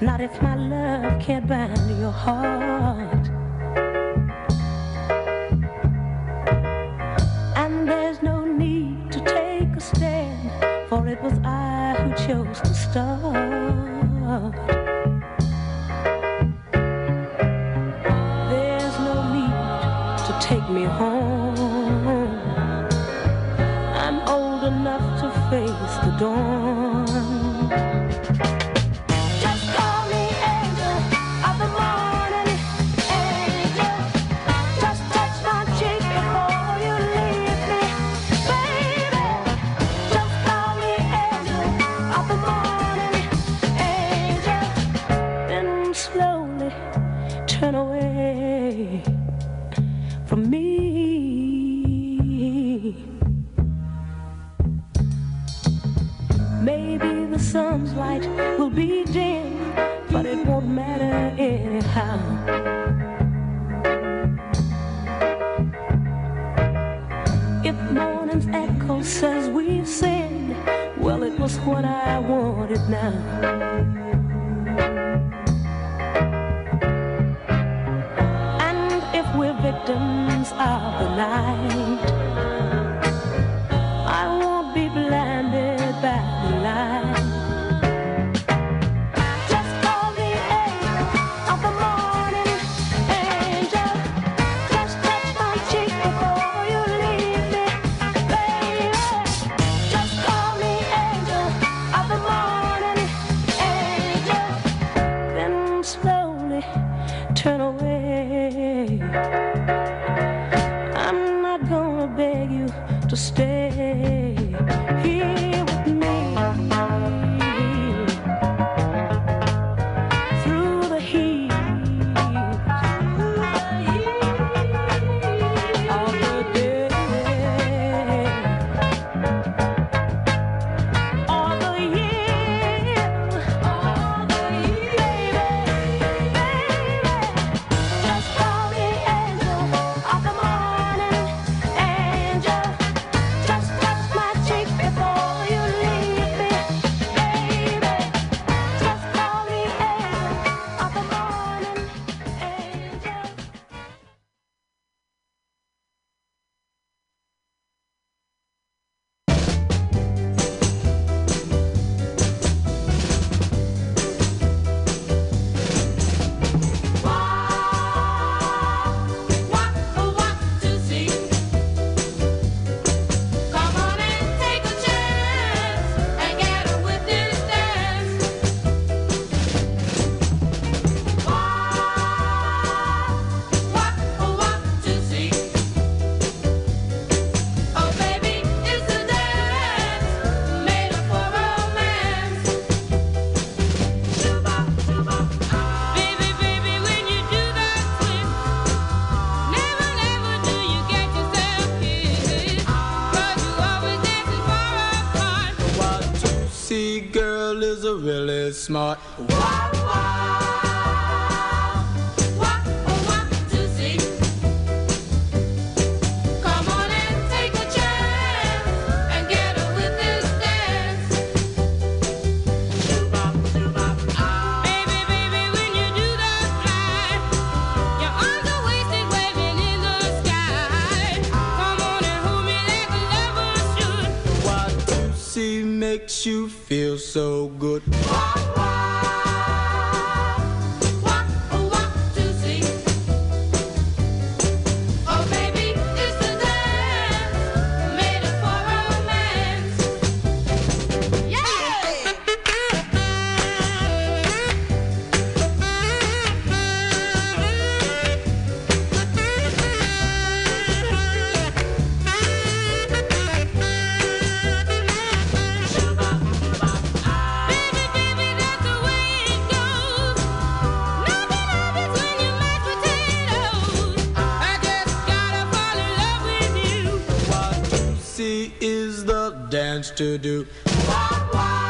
Not if my love can't bind your heart. light will be dim, but it won't matter anyhow. If morning's echo says we've sinned, well, it was what I wanted now. victims of the night. smart. see is the dance to do. Wah, wah.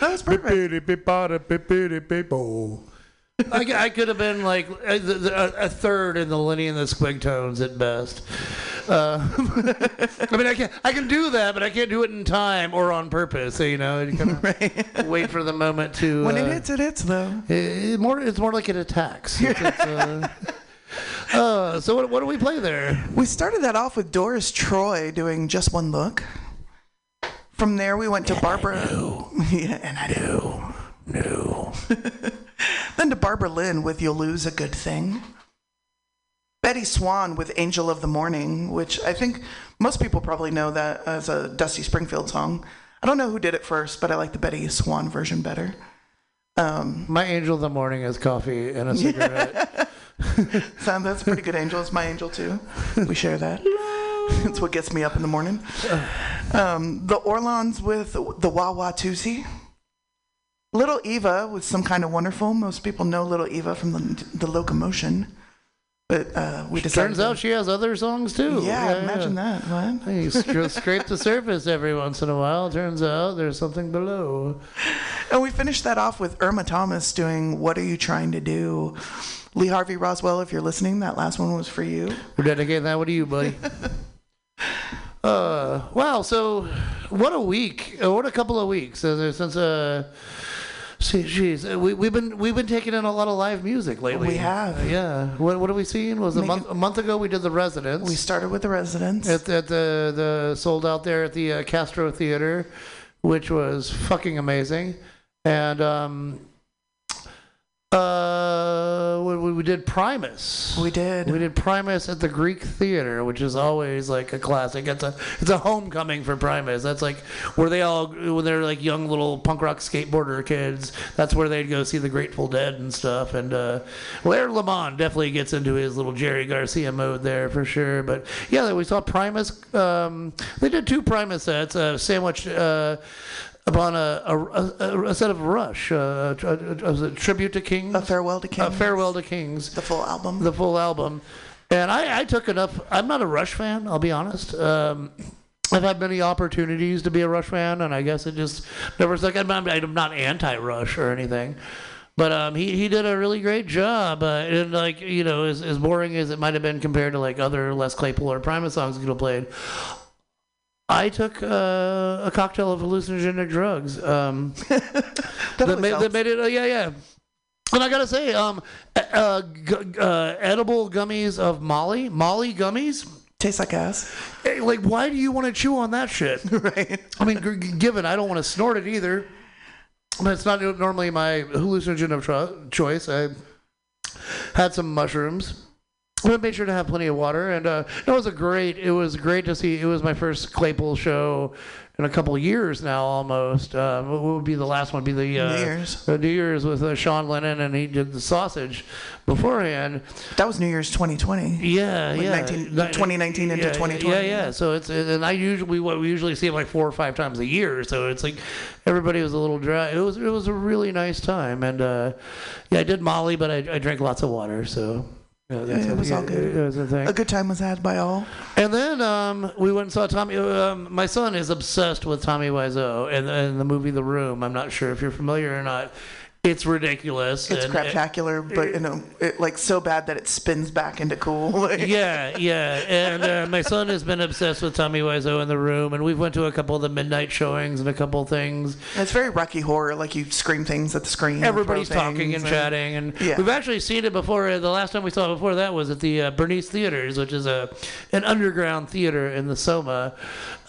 That was perfect. I, could have been like a, a, a third in the Lenny and the Squigtones at best. Uh, I mean, I can I can do that, but I can't do it in time or on purpose. So, you know, you kind of Right. wait for the moment to. When uh, it hits, it hits, though. it- it more, it's more like it attacks. It's, it's, uh, uh, so what, what do we play there? We started that off with Doris Troy doing Just One Look. From there, we went to Barbara. yeah, and I do. No. Then to Barbara Lynn with You'll Lose a Good Thing. Bettye Swann with Angel of the Morning, which I think most people probably know that as a Dusty Springfield song. I don't know who did it first, but I like the Bettye Swann version better. Um, My angel of the morning is coffee and a cigarette. so that's a pretty good angel. It's my angel too. We share that. It's what gets me up in the morning. Um, the Orlons with the Wah-Watusi. Little Eva with some kind of wonderful. Most people know Little Eva from the, the locomotion, but uh, we decided. Turns out she has other songs too. yeah, imagine that. What? You scrape the surface every once in a while. Turns out there's something below. And we finished that off with Irma Thomas doing "What Are You Trying to Do." Lee Harvey Roswell, if you're listening, that last one was for you. We're dedicating that one to you, buddy. uh, wow. So, what a week! Uh, what a couple of weeks since uh, see, geez, uh, we we've been we've been taking in a lot of live music lately. We have. Yeah. What what have we seen? Was it a month a month ago we did the Residents. We started with the residents. at, at the the sold out there at the uh, Castro Theater, which was fucking amazing, and um, Uh, we, we- did Primus. We did. We did Primus at the Greek Theater, which is always like a classic. It's a it's a homecoming for Primus. That's like where they all when they're like young little punk rock skateboarder kids. That's where they'd go see the Grateful Dead and stuff. And uh, Laird Lamont definitely gets into his little Jerry Garcia mode there for sure. But yeah, we saw Primus. Um, they did two Primus sets, uh, sandwiched. Uh, Upon a, a, a, a set of Rush, uh, a, a, tribute to Kings, A Farewell to Kings. a farewell to Kings, The full album. the full album. And I, I took enough. I'm not a Rush fan. I'll be honest. Um, I've had many opportunities to be a Rush fan, and I guess it just never stuck. I'm not, I'm not anti-Rush or anything, but um, he he did a really great job. Uh, and like you know, as, as boring as it might have been compared to like other Les Claypool or Primus songs he could have played. I took uh, a cocktail of hallucinogenic drugs. Um, that, Definitely made, that made it. Uh, yeah, yeah. And I gotta say, um, uh, g- uh, edible gummies of Molly, Molly gummies. Tastes like ass. Hey, like, why do you want to chew on that shit? right. I mean, g- g- given I don't want to snort it either, but it's not normally my hallucinogen of tro- choice. I had some mushrooms. I made sure to have plenty of water, and uh, it was a great. It was great to see. It was my first Claypool show in a couple years now, almost. Uh, what would be the last one? Be the uh, New Year's. The New Year's with uh, Sean Lennon, and he did the sausage beforehand. That was New Year's 2020. Yeah, Like yeah. 19 Ni- 2019 into yeah, 2020. Yeah, yeah. So it's and I usually what we usually see like four or five times a year. So it's like everybody was a little dry. It was it was a really nice time, and uh, yeah, I did Molly, but I, I drank lots of water. So. Yeah, that's it was all good. It was a thing. A good time was had by all. And then um, we went and saw Tommy. Um, my son is obsessed with Tommy Wiseau and, and the movie The Room. I'm not sure if you're familiar or not. It's ridiculous. It's and- craptacular, but you know, it, like so bad that it spins back into cool. Like, yeah, yeah. And uh, my son has been obsessed with Tommy Wiseau in the room, and we've went to a couple of the midnight showings and a couple of things. It's very Rocky Horror. Like you scream things at the screen. Everybody's throw talking things and chatting, and Yeah. we've actually seen it before. Uh, The last time we saw it before that was at the uh, Bernice Theaters, which is a an underground theater in the Soma.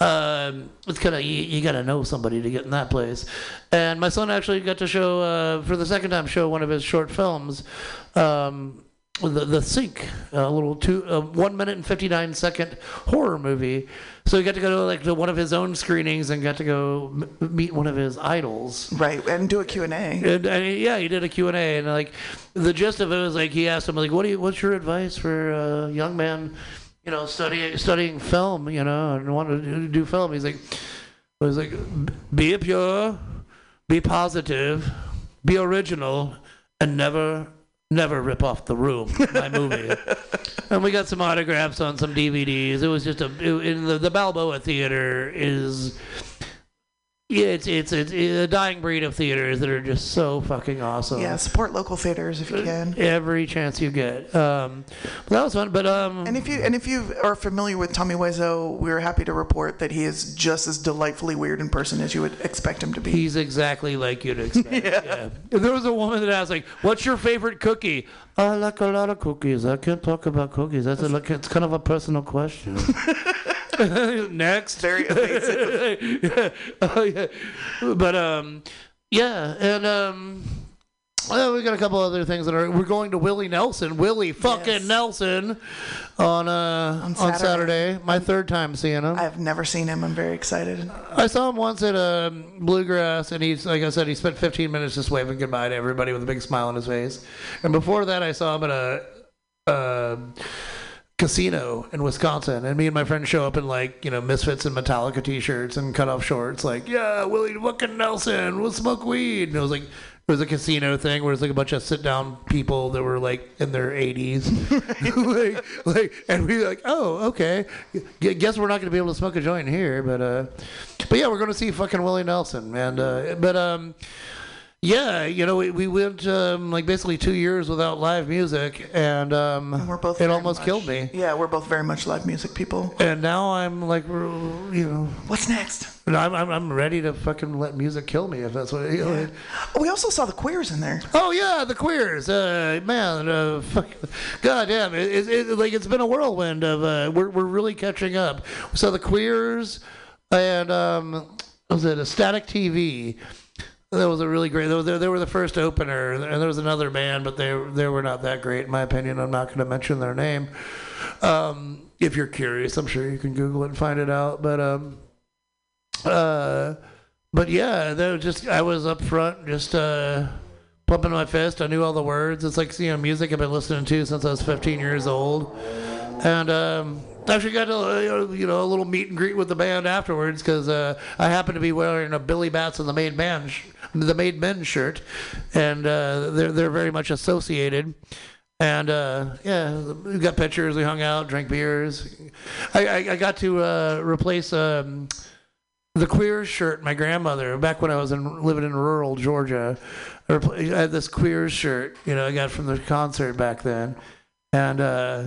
Um, it's kind of you, you got to know somebody to get in that place. And my son actually got to show uh, for the second time show one of his short films. Um, the the Sink, a little two uh, one minute and fifty nine second horror movie. So he got to go to like to one of his own screenings and got to go m- meet one of his idols. Right, and do a Q&A. And, and he- yeah, he did a Q&A, and like the gist of it was like he asked him like, "What do you? What's your advice for a young man, you know, studying studying film, you know, and want to do, film?" He's like, "He was like, be a pure, be positive, be original, and never." Never rip off the room, my movie. and we got some autographs on some DVDs. It was just a. It, in the, the Balboa Theater is yeah, it's, it's it's a dying breed of theaters that are just so fucking awesome. Yeah, support local theaters if you can. Every chance you get. Um, that was fun. But um, And if you and if you are familiar with Tommy Wiseau, we're happy to report that he is just as delightfully weird in person as you would expect him to be. he's exactly like you'd expect. yeah. And There was a woman that asked like, "What's your favorite cookie?" I like a lot of cookies. I can't talk about cookies. That's a, like it's kind of a personal question. Next. Very evasive. yeah. Oh, yeah. But um, yeah, and um, well, we got a couple other things that are. We're going to Willie Nelson, Willie fucking Yes. Nelson, on uh on Saturday. Saturday. My third time seeing him. I've never seen him. I'm very excited. I saw him once at um, Bluegrass, and he's like I said, he spent 15 minutes just waving goodbye to everybody with a big smile on his face. And before that, I saw him at a. Uh, casino in Wisconsin, and me and my friend show up in like you know Misfits and Metallica t-shirts and cut off shorts, like yeah, Willie fucking Nelson, we'll smoke weed. And it was like it was a casino thing where it's like a bunch of sit down people that were like in their 80s, like, like, and we were like, oh okay, Gu- guess we're not gonna be able to smoke a joint here, but uh, but yeah, we're gonna see fucking Willie Nelson, and uh, but um. Yeah, you know, we, we went um, like basically two years without live music, and um, We're both. it almost much- killed me. Yeah, we're both very much live music people. And now I'm like, you know, What's next? I'm, I'm, I'm ready to fucking let music kill me if that's what. You know, Oh, we also saw the queers in there. Oh yeah, the queers, uh, man, uh, fuck, god damn, it, it, it, like it's been a whirlwind of. Uh, we're we're really catching up. So the queers, and um, was it a static TV? That was a really great. They were, they were the first opener, and there was another band, but they they were not that great in my opinion. I'm not going to mention their name. Um, if you're curious, I'm sure you can Google it and find it out. But um, uh, but yeah, were just I was up front, just uh, pumping my fist. I knew all the words. It's like you know music I've been listening to since I was 15 years old, and um, actually got to uh, you know a little meet and greet with the band afterwards because uh, I happened to be wearing a Billy Bats and the main sh- the Made Men shirt, and uh, they're they're very much associated. And uh, yeah, we got pictures. We hung out, drank beers. I, I, I got to uh, replace um, the queer shirt my grandmother back when I was in, living in rural Georgia. I, repl- I had this queer shirt, you know, I got from the concert back then, and uh,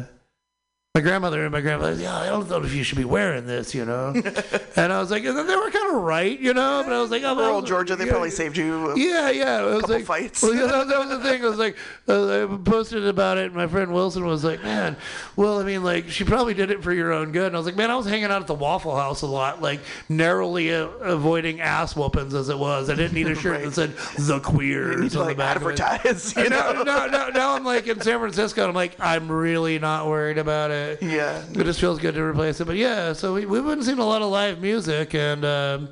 my grandmother and my grandfather, yeah, I don't know if you should be wearing this, you know. and I was like, and they were kind of right, you know. But I was like, oh, Rural well, Georgia, they yeah, probably saved you. yeah, yeah. It was couple like, fights. Well, yeah, that, that was the thing. I was like, uh, I posted about it. And my friend Wilson was like, man, well, I mean, like, she probably did it for your own good. And I was like, man, I was hanging out at the Waffle House a lot, like, narrowly uh, avoiding ass whoopings as it was. I didn't need a shirt Right. that said the You queers need to on the like back advertise, you know? now, now, now I'm like in San Francisco, and I'm like, I'm really not worried about it. Yeah. It just feels good to replace it. But yeah, so we, we've been seeing a lot of live music, and um,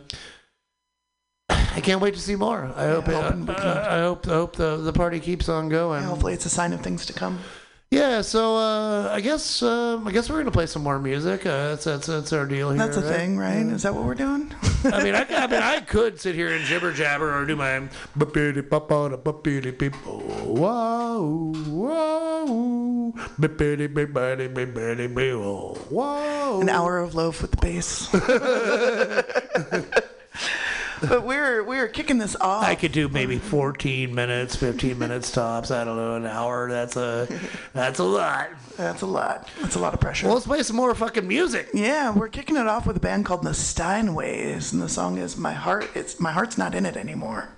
I can't wait to see more. I hope it, hoping uh, I hope I hope the, the party keeps on going. Yeah, hopefully it's a sign of things to come. Yeah, so uh, I guess um, I guess we're gonna play some more music. Uh, that's, that's that's our deal here. That's the right? thing, right? Is that what we're doing? I mean, I, I mean, I could sit here and jibber jabber or do my be ba be peep wow wow wow An hour of loaf with the bass. but we're we're kicking this off. I could do maybe 14 minutes, 15 minutes tops. I don't know, an hour. That's a that's a lot. That's a lot. That's a lot of pressure. Well, let's play some more fucking music. yeah, we're kicking it off with a band called the Steinways, and the song is "My Heart." It's my heart's not in it anymore.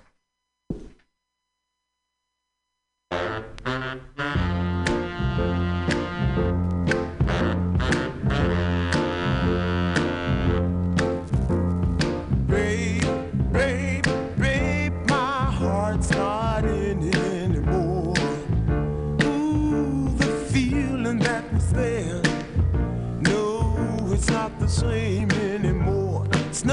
Same anymore. It's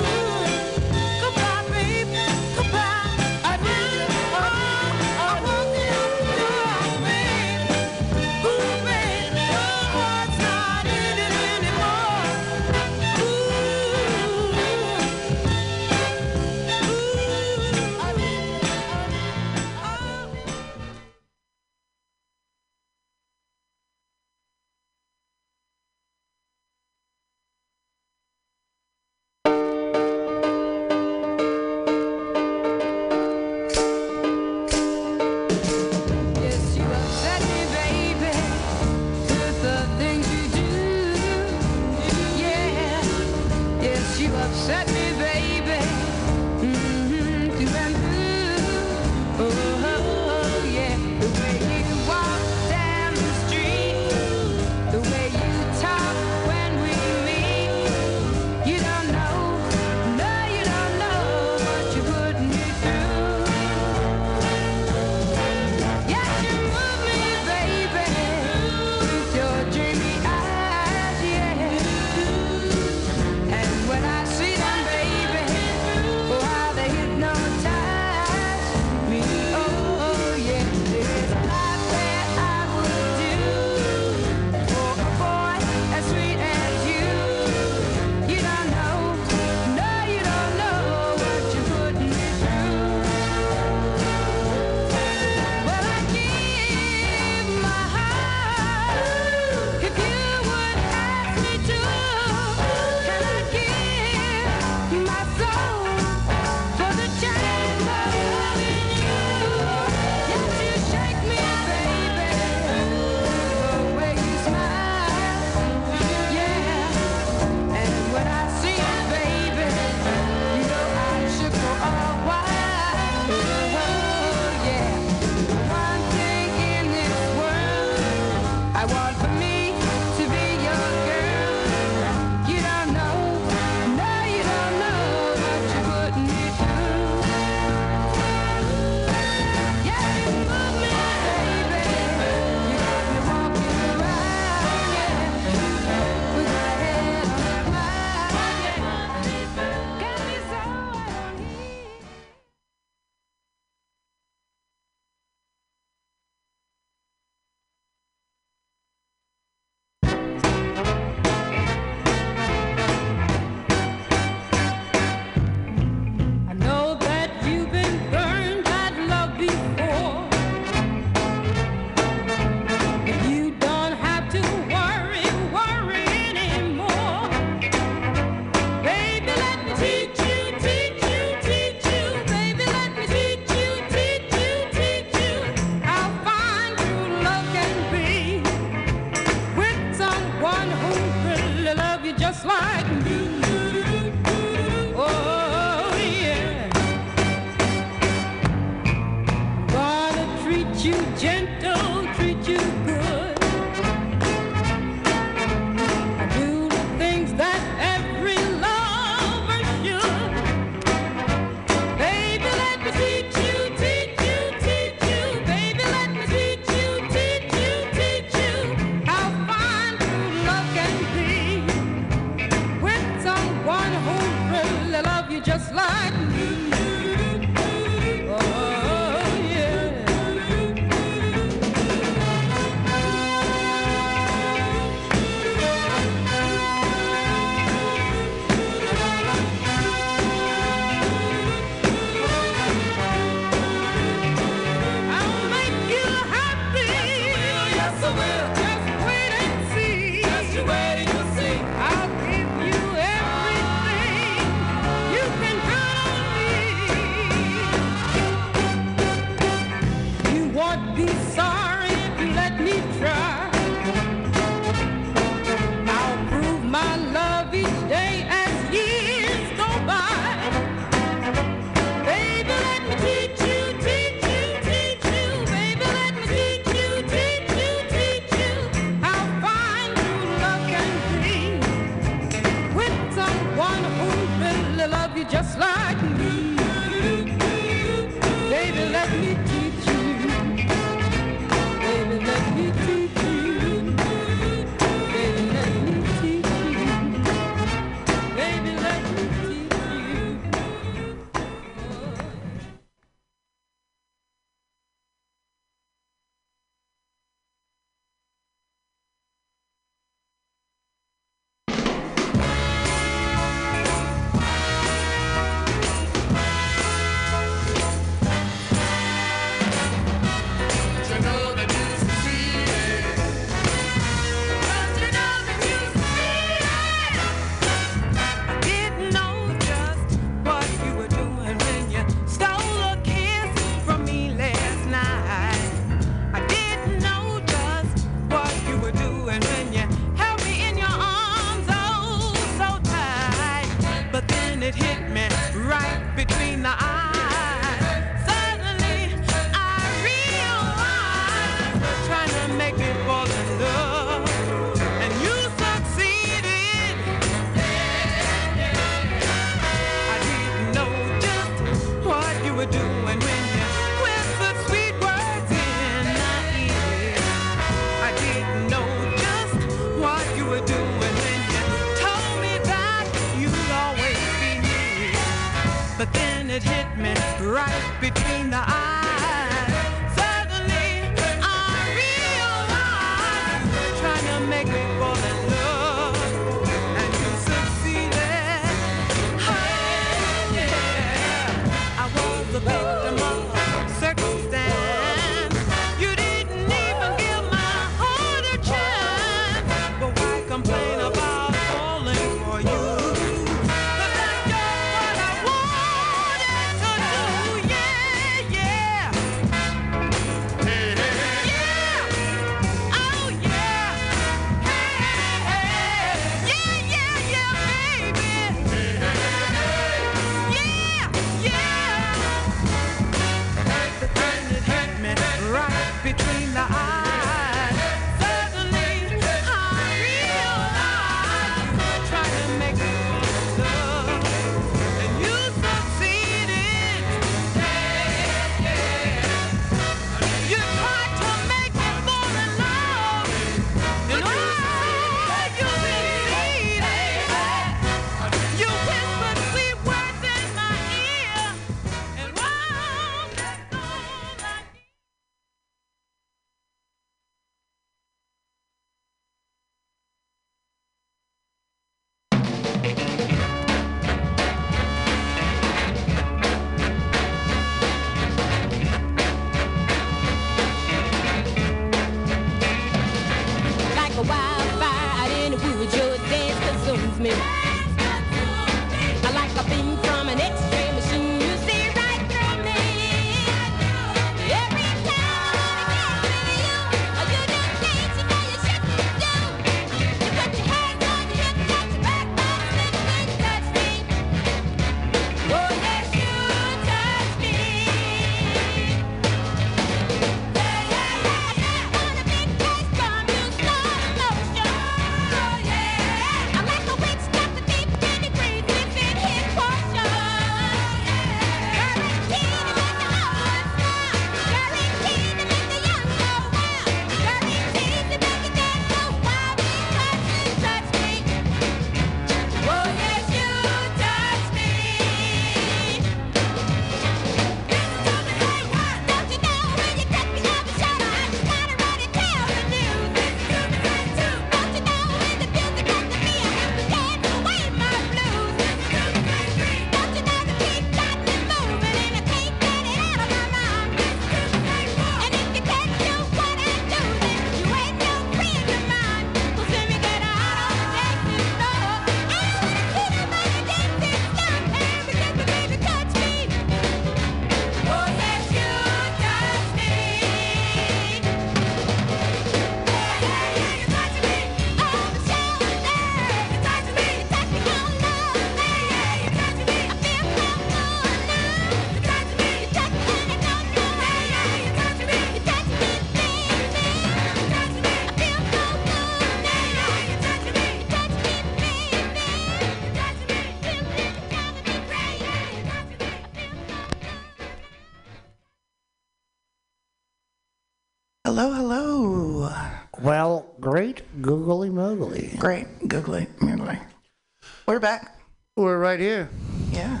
Here. Yeah.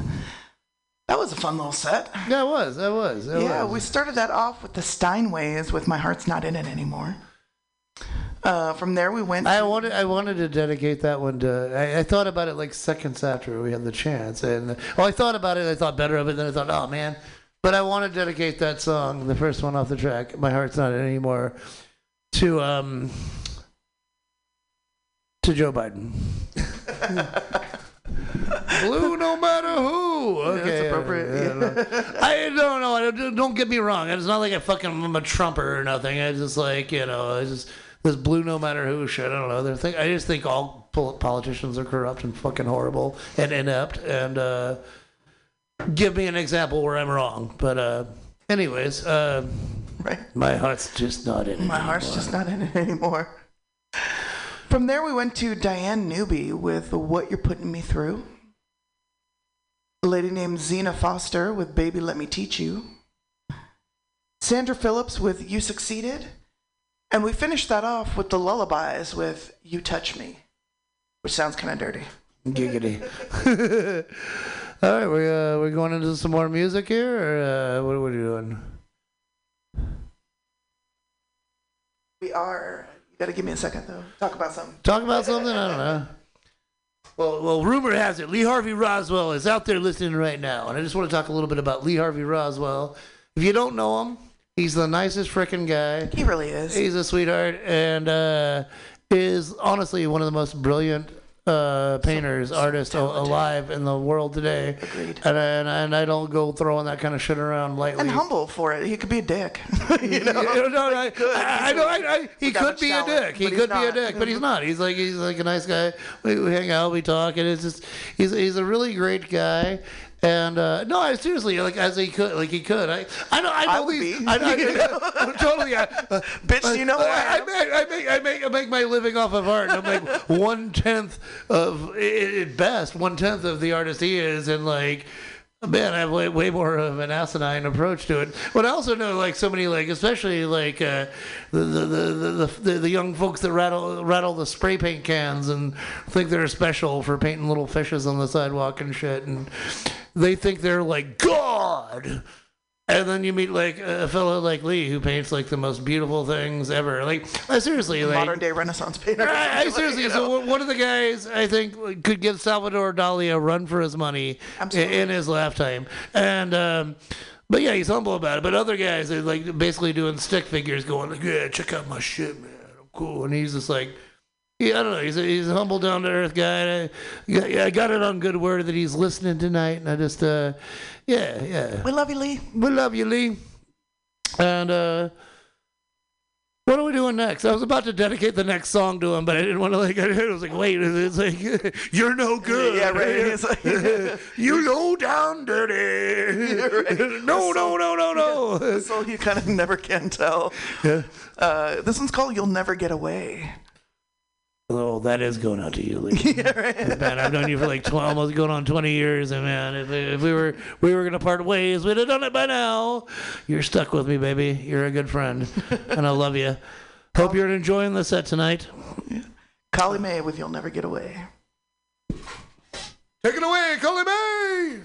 That was a fun little set. Yeah, it was. That was. That yeah, was. we started that off with the Steinways with My Heart's Not In It Anymore. Uh, from there, we went. I wanted I wanted to dedicate that one to. I, I thought about it like seconds after we had the chance, and well, I thought about it. I thought better of it. Then I thought, oh man, but I want to dedicate that song, the first one off the track, "My Heart's Not In It Anymore," to um to Joe Biden. Blue, no matter who. Okay, that's appropriate. yeah. I don't know. I don't, don't get me wrong. It's not like I fucking am a trumper or nothing. I just like you know. I just this blue no matter who shit. I don't know. Think, I just think all politicians are corrupt and fucking horrible and inept. And uh, give me an example where I'm wrong. But uh, anyways, uh, right. my heart's just not in it. My heart's just not in it anymore. From there, we went to Diane Newby with What You're Putting Me Through. A lady named Zena Foster with Baby Let Me Teach You. Sandra Phillips with You Succeeded. And we finished that off with the Lullabies with You Touch Me, which sounds kind of dirty. Giggity. All right, we uh, we're going into some more music here, or uh, what are we doing? We are. Got to give me a second, though. Talk about something. Talk about something? I don't know. Well, well, rumor has it Lee Harvey Roswell is out there listening right now, and I just want to talk a little bit about Lee Harvey Roswell. If you don't know him, he's the nicest freaking guy. He really is. He's a sweetheart, and uh, is honestly one of the most brilliant uh, painters, artists talented. alive in the world today. Agreed. And, and and I don't go throwing that kind of shit around lightly. and humble for it. He could be a dick. you know? You know, I, could. I, I know. I, I, he could be a dick. He could be a dick, but he's not. He's like he's like a nice guy. We, we hang out, we talk, and it's just he's he's a really great guy. And uh, no, I seriously like as he could, like he could. I I know I know I would these- be. I, I, I, totally. I, Bitch, you know I I, am. make, I make I make I make my living off of art. I'm like one tenth of at best one tenth of the artist he is, and like. Man, I have way, way more of an asinine approach to it. But I also know, like, so many, like, especially like uh, the, the, the, the, the the young folks that rattle rattle the spray paint cans and think they're special for painting little fishes on the sidewalk and shit, and they think they're like God and then you meet like a fellow like Lee who paints like the most beautiful things ever. Like I seriously, like modern day Renaissance painter. I, I seriously, know? so one of the guys I think could give Salvador Dali a run for his money in his lifetime, and. Um, but yeah, he's humble about it. But other guys are like basically doing stick figures, going like, "Yeah, check out my shit, man. I'm cool." And he's just like, yeah, I don't know. He's a, he's a humble, down to earth guy. I, I, got it on good word that he's listening tonight, and I just uh, yeah, yeah. We love you, Lee. We love you, Lee. And uh, what are we doing next? I was about to dedicate the next song to him, but I didn't want to like. I was like, wait, it's like you're no good. Yeah, right. Like, you low down dirty. Yeah, right. No, no, no, no, no. Yeah. So you kind of never can tell. Yeah. Uh, this one's called "You'll Never Get Away." Oh, that is going out to you, Lee. yeah, right. Man, I've known you for like 12, almost going on 20 years, and man, if, if we were we were gonna part ways, we'd have done it by now. You're stuck with me, baby. You're a good friend, and I love you. Hope you're enjoying the set tonight. Yeah. Collie May with "You'll Never Get Away." Take it away, Kali May.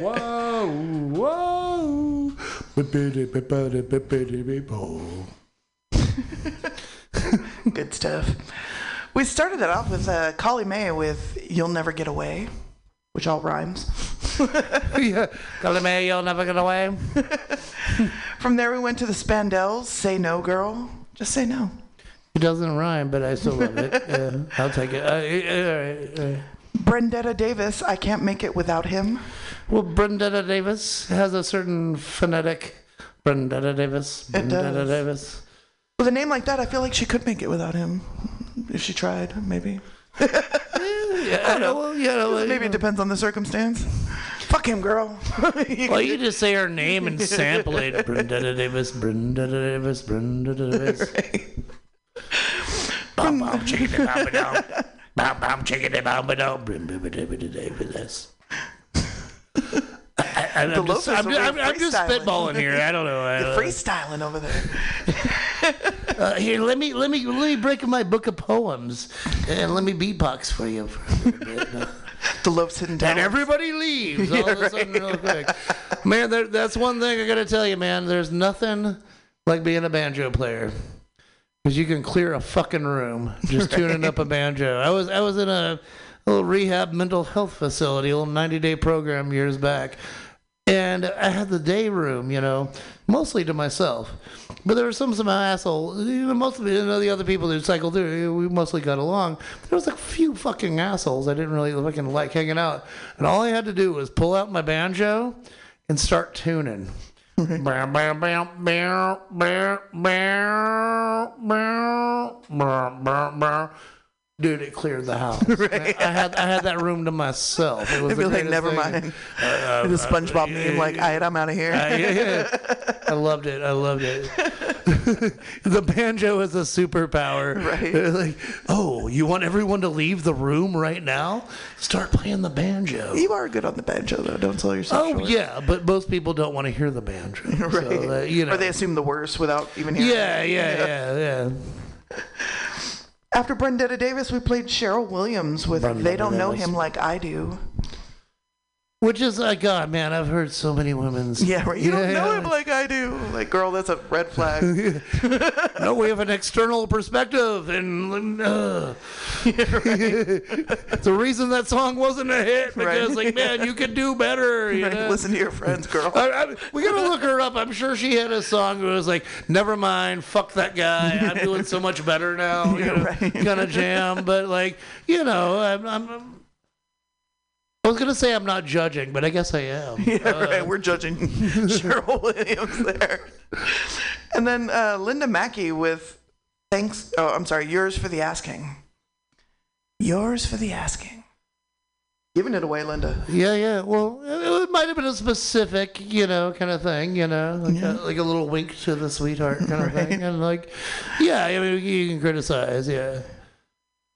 Whoa, whoa. Good stuff. We started it off with uh, Collie May with "You'll Never Get Away," which all rhymes. yeah, Calumet, you'll never get away. From there, we went to the Spandels. "Say No, Girl." Just say no. It doesn't rhyme, but I still love it. Yeah, I'll take it. Uh, uh, uh, uh. Brendetta Davis. "I Can't Make It Without Him." Well, Brendetta Davis has a certain phonetic. Brendetta Davis. Does. Davis. With a name like that, I feel like she could make it without him. If she tried, maybe. Yeah, well, you know, Maybe it depends on the circumstance. Fuck him, girl. You Well, you just say her name and sample it. Brendetta Davis, Brendetta Davis, Brendetta Davis. Bum bum chickadee bum ba Bum bum chickadee bum ba Brenda Davis. I, I, I'm, just, I'm, I'm, I'm just spitballing here. I don't know. I You're know. freestyling over there. Uh, here, let me let me let me break my book of poems and let me beatbox for you for a bit. Uh, The loaf's hidden down. and everybody leaves all of a sudden real quick. Man, there, that's one thing I gotta tell you, man. There's nothing like being a banjo player. Because you can clear a fucking room just tuning up a banjo. I was I was in a little rehab mental health facility, a little 90 day program years back, and I had the day room, you know, mostly to myself. But there were some some asshole. You know, most of the, you know, the other people who cycled through, we mostly got along. There was a few fucking assholes I didn't really fucking like hanging out, and all I had to do was pull out my banjo and start tuning. Right. Dude, it cleared the house. right? I had I had that room to myself. It was It'd be like, never thing. mind. Uh, the SpongeBob uh, meme, like, all right, I'm out of here. Uh, yeah, yeah. I loved it. I loved it. the banjo is a superpower. Right. Like, oh, you want everyone to leave the room right now? Start playing the banjo. You are good on the banjo, though. Don't tell yourself. Oh short. yeah, but most people don't want to hear the banjo. right. So that, you know. Or they assume the worst without even hearing. Yeah, it. yeah, yeah, yeah. yeah. After Brendetta Davis, we played Cheryl Williams with Brendetta They Don't Know Davis. Him Like I Do. Which is like, God, man, I've heard so many women's. Yeah, right. You don't Yeah, know yeah. him like I do. Like, girl, that's a red flag. No, we have an external perspective, and uh, the reason that song wasn't a hit because, Right. like, man, you could do better. You Right? know? Listen to your friends, girl. I, I, we gotta look her up. I'm sure she had a song that was like, "Never mind, fuck that guy. I'm doing so much better now." You know, right. kind of jam. But like, you know, I'm, I'm. I was gonna say I'm not judging, but I guess I am. Yeah, Uh, right. We're judging Cheryl Williams there. And then uh, Linda Mackey with thanks. Oh, I'm sorry. Yours for the asking. Yours for the asking. Giving it away, Linda. Yeah, yeah. Well, it, it might have been a specific, you know, kind of thing, you know, like, a, like a little wink to the sweetheart kind of thing, and like, yeah, I mean, you can criticize, yeah.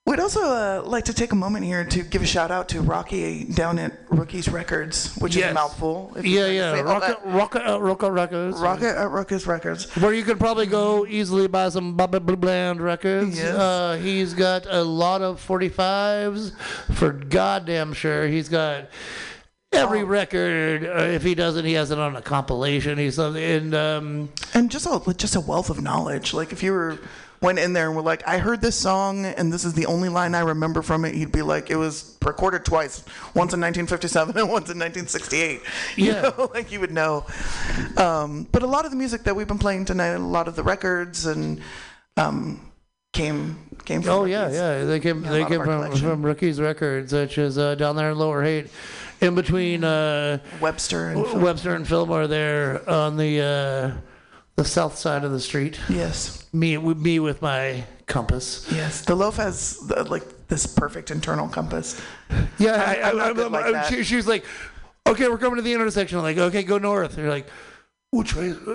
We'd also uh, like to take a moment here to give a shout out to Rocky down at Rookies Records, which is a mouthful. if Yeah, yeah. Rocket. Rocket, uh, Rocket Records. Rocket at Rookies Records. Where you could probably go easily buy some Bobby Blue Bland records. Yes. Uh, he's got a lot of 45s for goddamn sure. He's got every record. Uh, if he doesn't, he has it on a compilation. He's something. And um, and just a just a wealth of knowledge. Like if you were went in there and were like, I heard this song and this is the only line I remember from it, he'd be like, it was recorded twice, once in 1957 and once in 1968. You Yeah. know, like you would know. Um, but a lot of the music that we've been playing tonight, a lot of the records and um, came came from. Oh yeah, Rookies. yeah. They came Yeah, they came from, collection. from Rookies Records, which is uh, down there in Lower Haight, in between uh, Webster and Webster and Fillmore. There on the uh, the south side of the street. yes, Me with me with my compass. yes. The loaf has the, like this perfect internal compass. Yeah, I, I, I, good like I- she, she was like, "Okay, we're coming to the intersection." I'm like, "Okay, go north." You're like, "Which way?" Uh,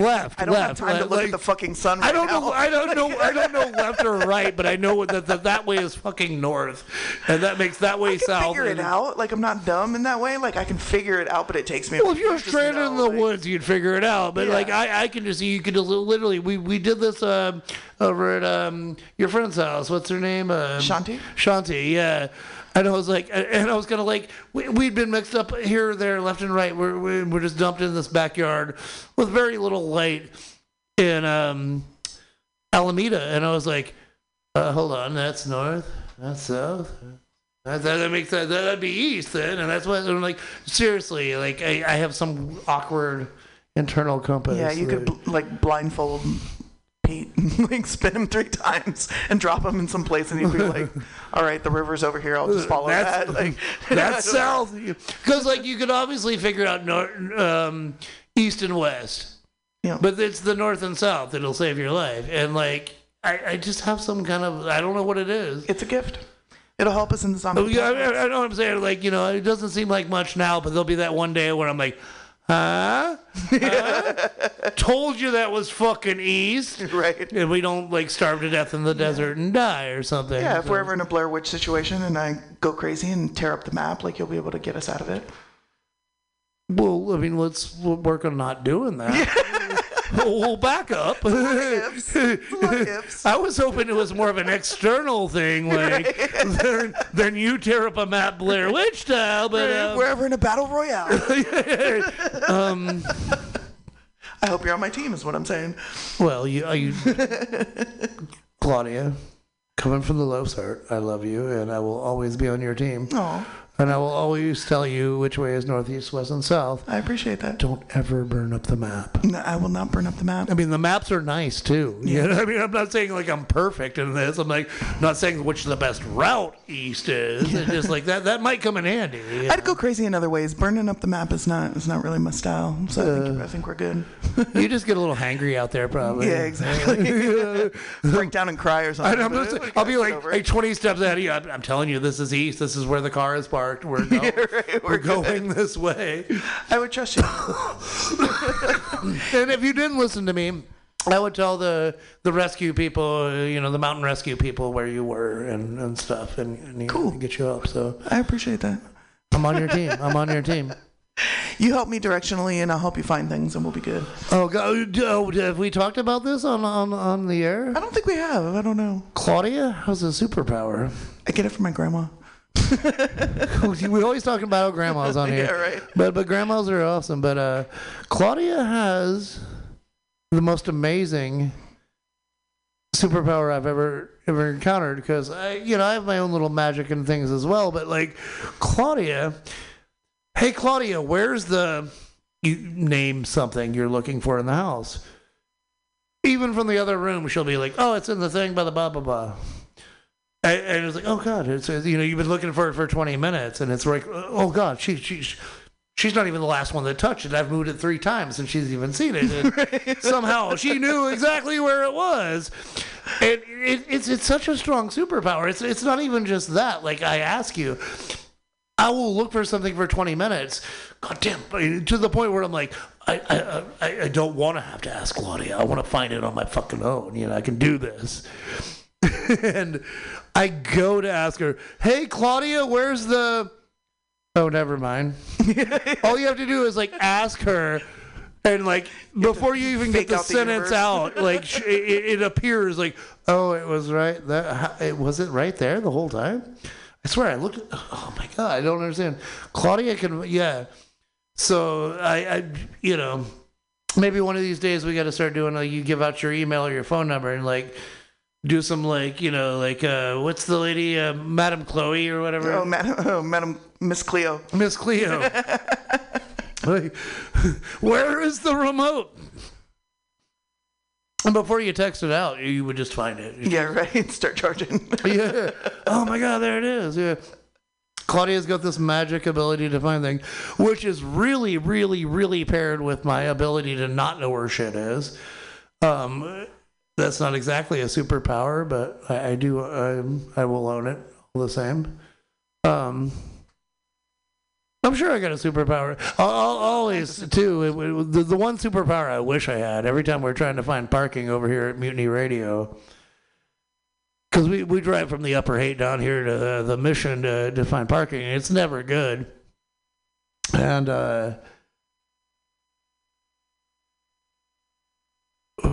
left. I don't left. have time to look Like, at the fucking sun. Right I don't now. know. I don't know. I don't know left or right, but I know that that, that way is fucking north, and that makes that way I can south. figure it out. Like I'm not dumb in that way. Like I can figure it out, but it takes me. a Well, if you're stranded know, in the like- woods, you'd figure it out. But Yeah. like I, I can just you could literally we we did this uh, over at um, your friend's house. What's her name? Um, Shanti? Shanti, yeah. And I was like, and I was gonna like, we, we'd been mixed up here, there, left and right. We're we- we're just dumped in this backyard with very little light in um, Alameda, and I was like, uh, hold on, that's north, that's south. That, that, that makes that that'd be east then, and that's what I'm like. Seriously, like I, I have some awkward internal compass. Yeah, you could bl- like blindfold Like spin him three times and drop him in some place, and he'd be like, "All right, the river's over here. I'll just follow That's- that." Like That's south. Because like you could obviously figure out north, um, east and west, Yeah. but it's the north and south that'll save your life. And like I, I just have some kind of I don't know what it is. It's a gift. It'll help us in the zombie. Oh, yeah, I. I know what I'm saying. Like you know, it doesn't seem like much now, but there'll be that one day where I'm like, huh? Huh? Told you that was fucking east. right. And we don't like starve to death in the desert and die or something. Yeah, if So- we're ever in a Blair Witch situation and I go crazy and tear up the map, like you'll be able to get us out of it. Well, I mean, let's we'll work on not doing that. we'll, back up. Ifs. It's a lot of ifs. I was hoping it was more of an external thing, like then than you tear up a map Blair Witch style. But uh, we're ever in a battle royale, um, I hope you're on my team. Is what I'm saying. well, you, uh, you Claudia, coming from the Loaf's heart, I love you, and I will always be on your team. Oh, And I will always tell you which way is northeast, west, and south. I appreciate that. Don't ever burn up the map. No, I will not burn up the map. I mean, the maps are nice too. You know? I mean, I'm not saying like I'm perfect in this. I'm like not saying which the best route east is. It's just like that. That might come in handy. you I'd go crazy in other ways. Burning up the map is not is not really my style. So I, think, uh, I think we're good. You just get a little hangry out there, probably. Yeah, exactly. Break down and cry or something. I'm just, I'll be like, hey, 20 steps ahead of you. I'm, I'm telling you, this is east. This is where the car is parked. We're, go- right, we're we're going this way. I would trust you. And if you didn't listen to me, I would tell the the rescue people, you know, the mountain rescue people where you were and, and stuff, and, and you Cool. get you up. So I appreciate that. I'm on your team. I'm on your team. You help me directionally, and I'll help you find things, and we'll be good. Oh, God. oh, have we talked about this on, on, on the air? I don't think we have. I don't know. Claudia has a superpower. I get it from my grandma. we always talking about how grandmas on here. Yeah, right. But but grandmas are awesome. But uh, Claudia has the most amazing superpower I've ever ever encountered because I you know I have my own little magic and things as well. But like Claudia, hey Claudia, where's the you name something you're looking for in the house? Even from the other room, she'll be like, "Oh, it's in the thing by the blah blah blah." And, and it's like, oh god, it's you know you've been looking for it for 20 minutes, and it's like, oh god, she she she's not even the last one that touched it. I've moved it three times, and she's even seen it. And somehow she knew exactly where it was, and it, it's it's such a strong superpower. It's it's not even just that. Like I ask you. I will look for something for 20 minutes. God damn, to the point where I'm like, I, I, I, I don't want to have to ask Claudia. I want to find it on my fucking own. You know, I can do this. and I go to ask her, "Hey Claudia, where's the?" Oh, never mind. All you have to do is like ask her, and like before you even get the out the sentence universe. out, like sh- it, it appears like, "Oh, it was right. That it was it right there the whole time." I swear, I looked. At, oh my god, I don't understand. Claudia can, yeah. So I, I, you know, maybe one of these days we got to start doing like you give out your email or your phone number and like do some like you know like uh what's the lady uh, Madam Chloe or whatever Oh, Madam, oh, Madam Miss Cleo. Miss Cleo. like, where is the remote? And before you text it out, you would just find it. Yeah, right. Start charging. yeah. Oh my God, there it is. Yeah. Claudia's got this magic ability to find things, which is really, really, really paired with my ability to not know where shit is. Um, that's not exactly a superpower, but I, I do. I, I will own it all the same. Um, I'm sure I got a superpower. Always too. It, it- the, the one superpower I wish I had every time we're trying to find parking over here at Mutiny Radio because we, we drive from the upper haight down here to the, the mission to, to find parking it's never good and uh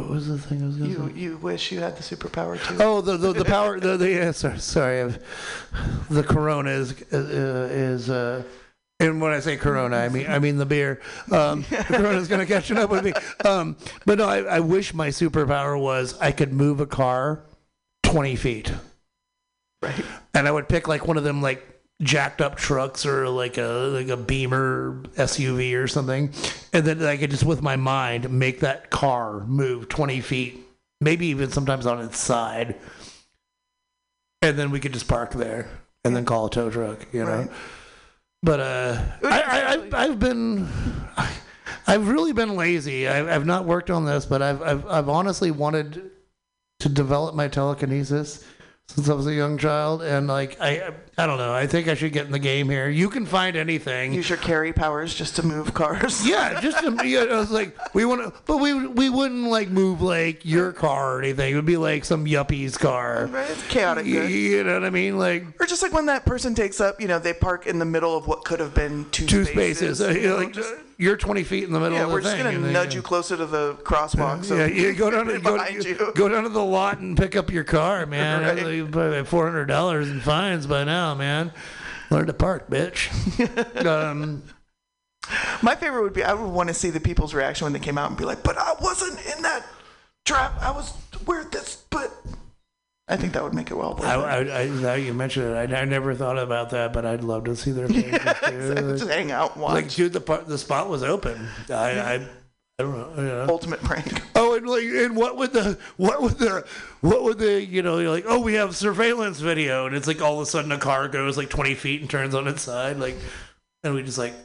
What was the thing I was going to You say? you wish you had the superpower too. Oh, the the, the power. The, the yeah, sorry, sorry. I've, the Corona is uh, is. Uh, and when I say Corona, I mean I mean the beer. Um, the Corona's gonna catch it up with me. Um, but no, I, I wish my superpower was I could move a car twenty feet, Right. and I would pick like one of them like jacked up trucks or like a like a Beamer SUV or something, and then I could just with my mind make that car move twenty feet, maybe even sometimes on its side, and then we could just park there and then call a tow truck, you know. Right. But uh, I, I, I've, I've been, I've really been lazy. I've, I've not worked on this, but I've, I've, I've honestly wanted to develop my telekinesis since I was a young child, and like I, I don't know. I think I should get in the game here. You can find anything. Use your Carrie powers just to move cars. yeah, just to, yeah, I was like, we want to, but we we wouldn't like move like your car or anything. It would be like some yuppie's car. Right, it's chaotic You, good. you know what I mean? Like Or just like when that person takes up, you know, they park in the middle of what could have been two, two spaces. spaces. You you're know, like just- you're 20 feet in the middle yeah, of the we're just thing. gonna nudge you closer to the crosswalk. So yeah, you go down to go, you. go down to the lot and pick up your car, man. Right. You pay four hundred dollars in fines by now, man. Learn to park, bitch. um, My favorite would be I would want to see the people's reaction when they came out and be like, "But I wasn't in that trap. I was where this." But I think that would make it well. worth I, it. I, I, now you mentioned it, I, I never thought about that, but I'd love to see their faces. dude. just hang out, and watch. like, dude, the part, the spot was open. I, I, don't know. Know. Ultimate prank. Oh, and like, and what would the, what would the, what would the, you know, you're like, oh, we have surveillance video, and it's like all of a sudden a car goes like 20 feet and turns on its side, like, and we just like,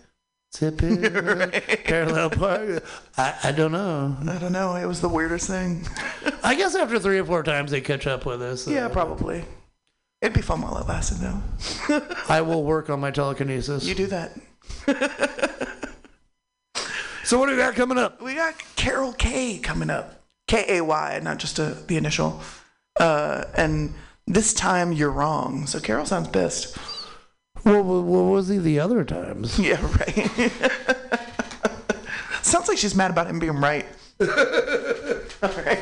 zip it, parallel park. I, I don't know. I don't know. It was the weirdest thing. I guess after three or four times they catch up with us. Yeah, Uh, probably. It'd be fun while it lasted, though. I will work on my telekinesis. You do that. So what do we got coming up? We got Carol Kay coming up. K A Y, not just a, the initial. Uh, and this time you're wrong. So Carol sounds pissed. What, what was he the other times? Yeah, right. sounds like she's mad about him being right. All right.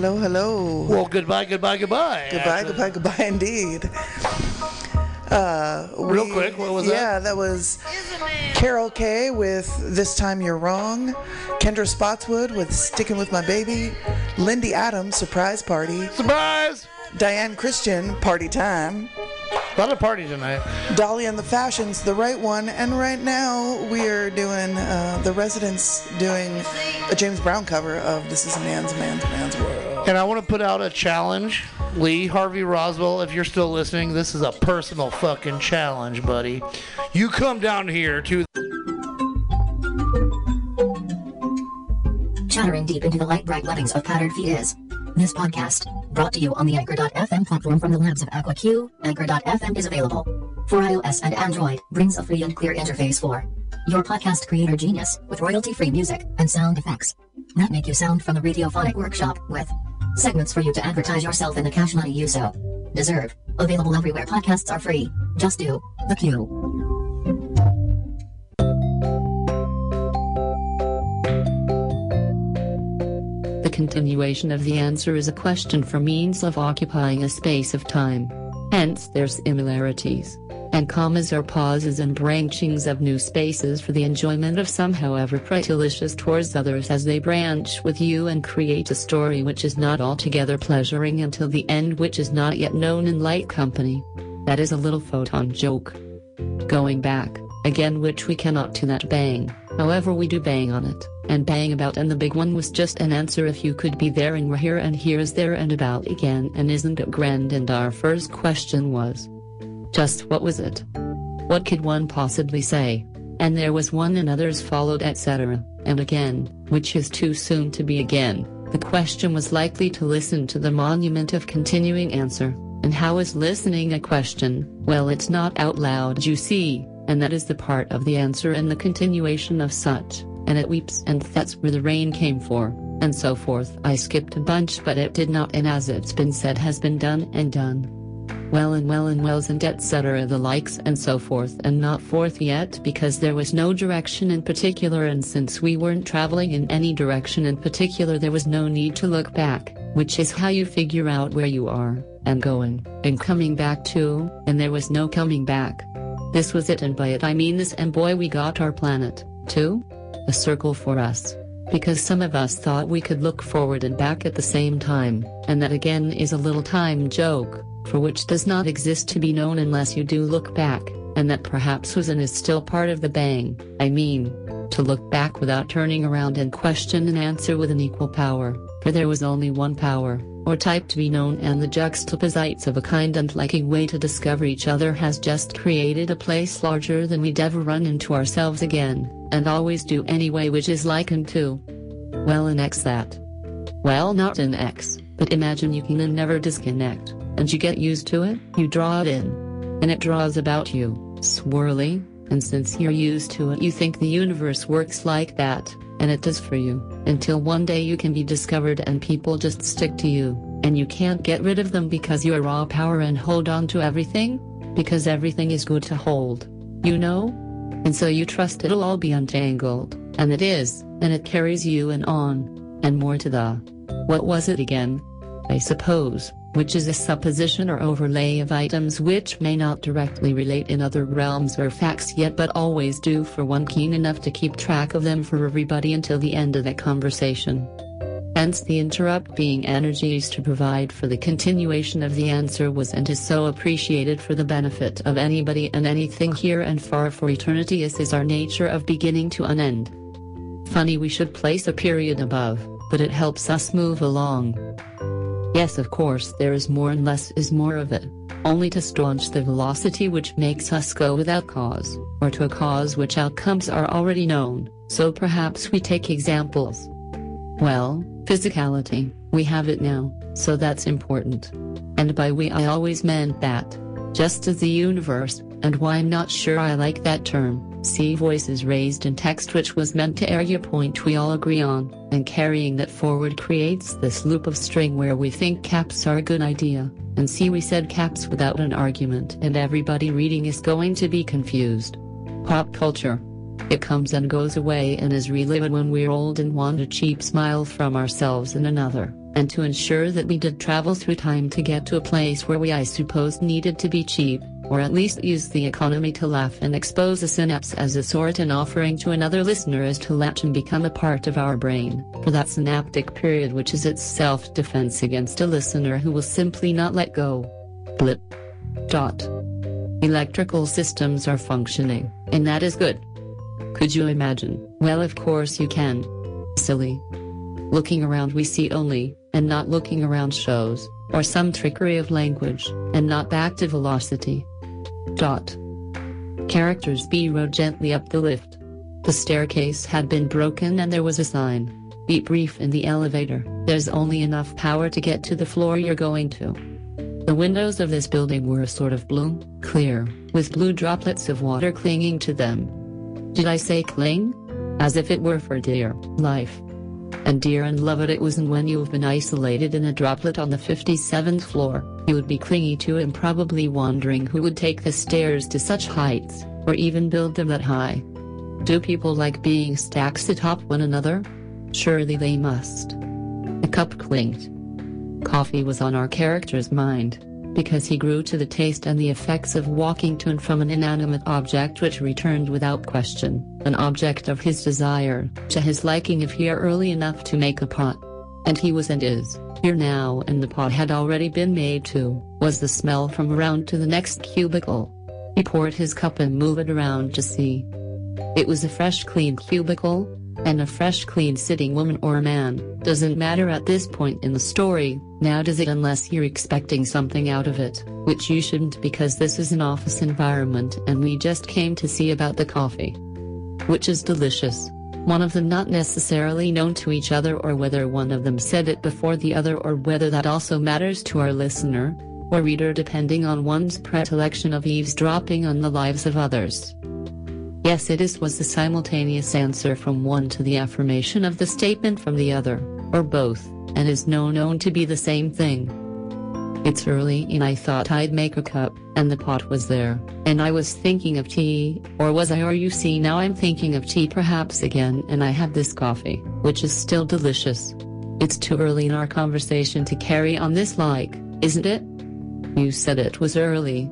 Hello, hello. Well, goodbye, goodbye, goodbye. Goodbye, goodbye, goodbye, indeed. Uh, Real we- quick, what was that? Yeah, that was Carol Kay with This Time You're Wrong, Kendra Spotswood with Sticking With My Baby, Lindy Adams, Surprise Party, Surprise! Diane Christian, Party Time, A lot of party tonight. Dolly and the Fashions, The Right One, and right now we are doing, uh, The Residents doing a James Brown cover of This Is a Man's Man's Man's World. And I want to put out a challenge. Lee Harvey Roswell, if you're still listening, this is a personal fucking challenge, buddy. You come down here to Chattering deep into the light bright lettings of patterned feet is this podcast, brought to you on the Anchor.fm platform from the labs of AquaQ. Anchor.fm is available for iOS and Android, brings a free and clear interface for your podcast creator genius with royalty free music and sound effects that make you sound from the radiophonic workshop with segments for you to advertise yourself in the cash money you so deserve. Available everywhere podcasts are free. Just do the Q. The continuation of the answer is a question for means of occupying a space of time. Hence their similarities. And commas are pauses and branchings of new spaces for the enjoyment of some however pretylicious towards others as they branch with you and create a story which is not altogether pleasuring until the end which is not yet known in light company. That is a little photon joke. Going back, again which we cannot to that bang, however we do bang on it, and bang about and the big one was just an answer if you could be there and were here and here's there and about again and isn't it grand and our first question was. Just what was it? What could one possibly say? And there was one and others followed etc. And again, which is too soon to be again, the question was likely to listen to the monument of continuing answer. And how is listening a question? Well it's not out loud you see, and that is the part of the answer and the continuation of such, and it weeps and that's where the rain came for, and so forth. I skipped a bunch but it did not and as it's been said has been done and done well and well and wells and etc. the likes and so forth and not forth yet because there was no direction in particular and since we weren't traveling in any direction in particular there was no need to look back, which is how you figure out where you are, and going, and coming back to, and there was no coming back. This was it and by it I mean this and boy we got our planet, too? A circle for us. Because some of us thought we could look forward and back at the same time, and that again is a little time joke for which does not exist to be known unless you do look back, and that perhaps was and is still part of the bang, I mean, to look back without turning around and question and answer with an equal power, for there was only one power, or type to be known and the juxtaposites of a kind and liking way to discover each other has just created a place larger than we'd ever run into ourselves again, and always do anyway which is likened to, well an X that. Well not an X, but imagine you can never disconnect and you get used to it, you draw it in. And it draws about you, swirly, and since you're used to it, you think the universe works like that, and it does for you, until one day you can be discovered and people just stick to you, and you can't get rid of them because you're raw power and hold on to everything? Because everything is good to hold, you know? And so you trust it'll all be untangled, and it is, and it carries you and on, and more to the. What was it again? I suppose which is a supposition or overlay of items which may not directly relate in other realms or facts yet but always do for one keen enough to keep track of them for everybody until the end of the conversation. Hence the interrupt being energies to provide for the continuation of the answer was and is so appreciated for the benefit of anybody and anything here and far for eternity as is our nature of beginning to an end. Funny we should place a period above, but it helps us move along. Yes of course there is more and less is more of it, only to staunch the velocity which makes us go without cause, or to a cause which outcomes are already known, so perhaps we take examples. Well, physicality, we have it now, so that's important. And by we I always meant that. Just as the universe, and why I'm not sure I like that term, see voices raised in text which was meant to argue a point we all agree on, and carrying that forward creates this loop of string where we think caps are a good idea, and see we said caps without an argument and everybody reading is going to be confused. Pop culture. It comes and goes away and is relived when we're old and want a cheap smile from ourselves and another. and to ensure that we did travel through time to get to a place where we I suppose needed to be cheap, or at least use the economy to laugh and expose a synapse as a sort an offering to another listener is to latch and become a part of our brain, for that synaptic period which is its self-defense against a listener who will simply not let go. Blip. Dot. Electrical systems are functioning, and that is good. Could you imagine? Well, of course you can. Silly. Looking around, we see only, and not looking around shows, or some trickery of language, and not back to velocity. Dot. Characters B rode gently up the lift. The staircase had been broken and there was a sign. Be brief in the elevator, there's only enough power to get to the floor you're going to. The windows of this building were a sort of blue, clear, with blue droplets of water clinging to them. Did I say cling? As if it were for dear life. And dear and loved it wasn't when you've been isolated in a droplet on the 57th floor, you would be clingy to and probably wondering who would take the stairs to such heights, or even build them that high. Do people like being stacks atop one another? Surely they must. The cup clinked. Coffee was on our character's mind, because he grew to the taste and the effects of walking to and from an inanimate object which returned without question, an object of his desire, to his liking if here early enough to make a pot. And he was and is, here now and the pot had already been made too, was the smell from around to the next cubicle. He poured his cup and moved it around to see. It was a fresh clean cubicle, and a fresh clean sitting woman or man, doesn't matter at this point in the story, now does it unless you're expecting something out of it, which you shouldn't because this is an office environment and we just came to see about the coffee. Which is delicious. One of them not necessarily known to each other or whether one of them said it before the other or whether that also matters to our listener, or reader depending on one's predilection of eavesdropping on the lives of others. Yes, it is was the simultaneous answer from one to the affirmation of the statement from the other, or both, and is now known to be the same thing. It's early and I thought I'd make a cup, and the pot was there, and I was thinking of tea, or was I or you see now I'm thinking of tea perhaps again and I have this coffee, which is still delicious. It's too early in our conversation to carry on this like, isn't it? You said it was early,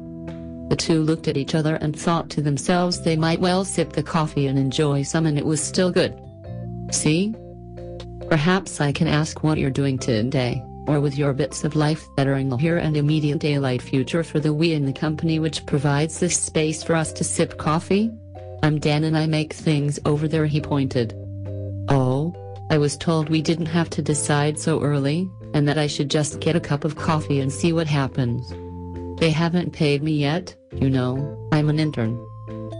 the two looked at each other and thought to themselves they might well sip the coffee and enjoy some and it was still good. See? Perhaps I can ask what you're doing today, or with your bits of life that are in the here and immediate daylight future for the we and the company which provides this space for us to sip coffee? I'm Dan and I make things over there he pointed. Oh, I was told we didn't have to decide so early, and that I should just get a cup of coffee and see what happens. They haven't paid me yet, you know, I'm an intern.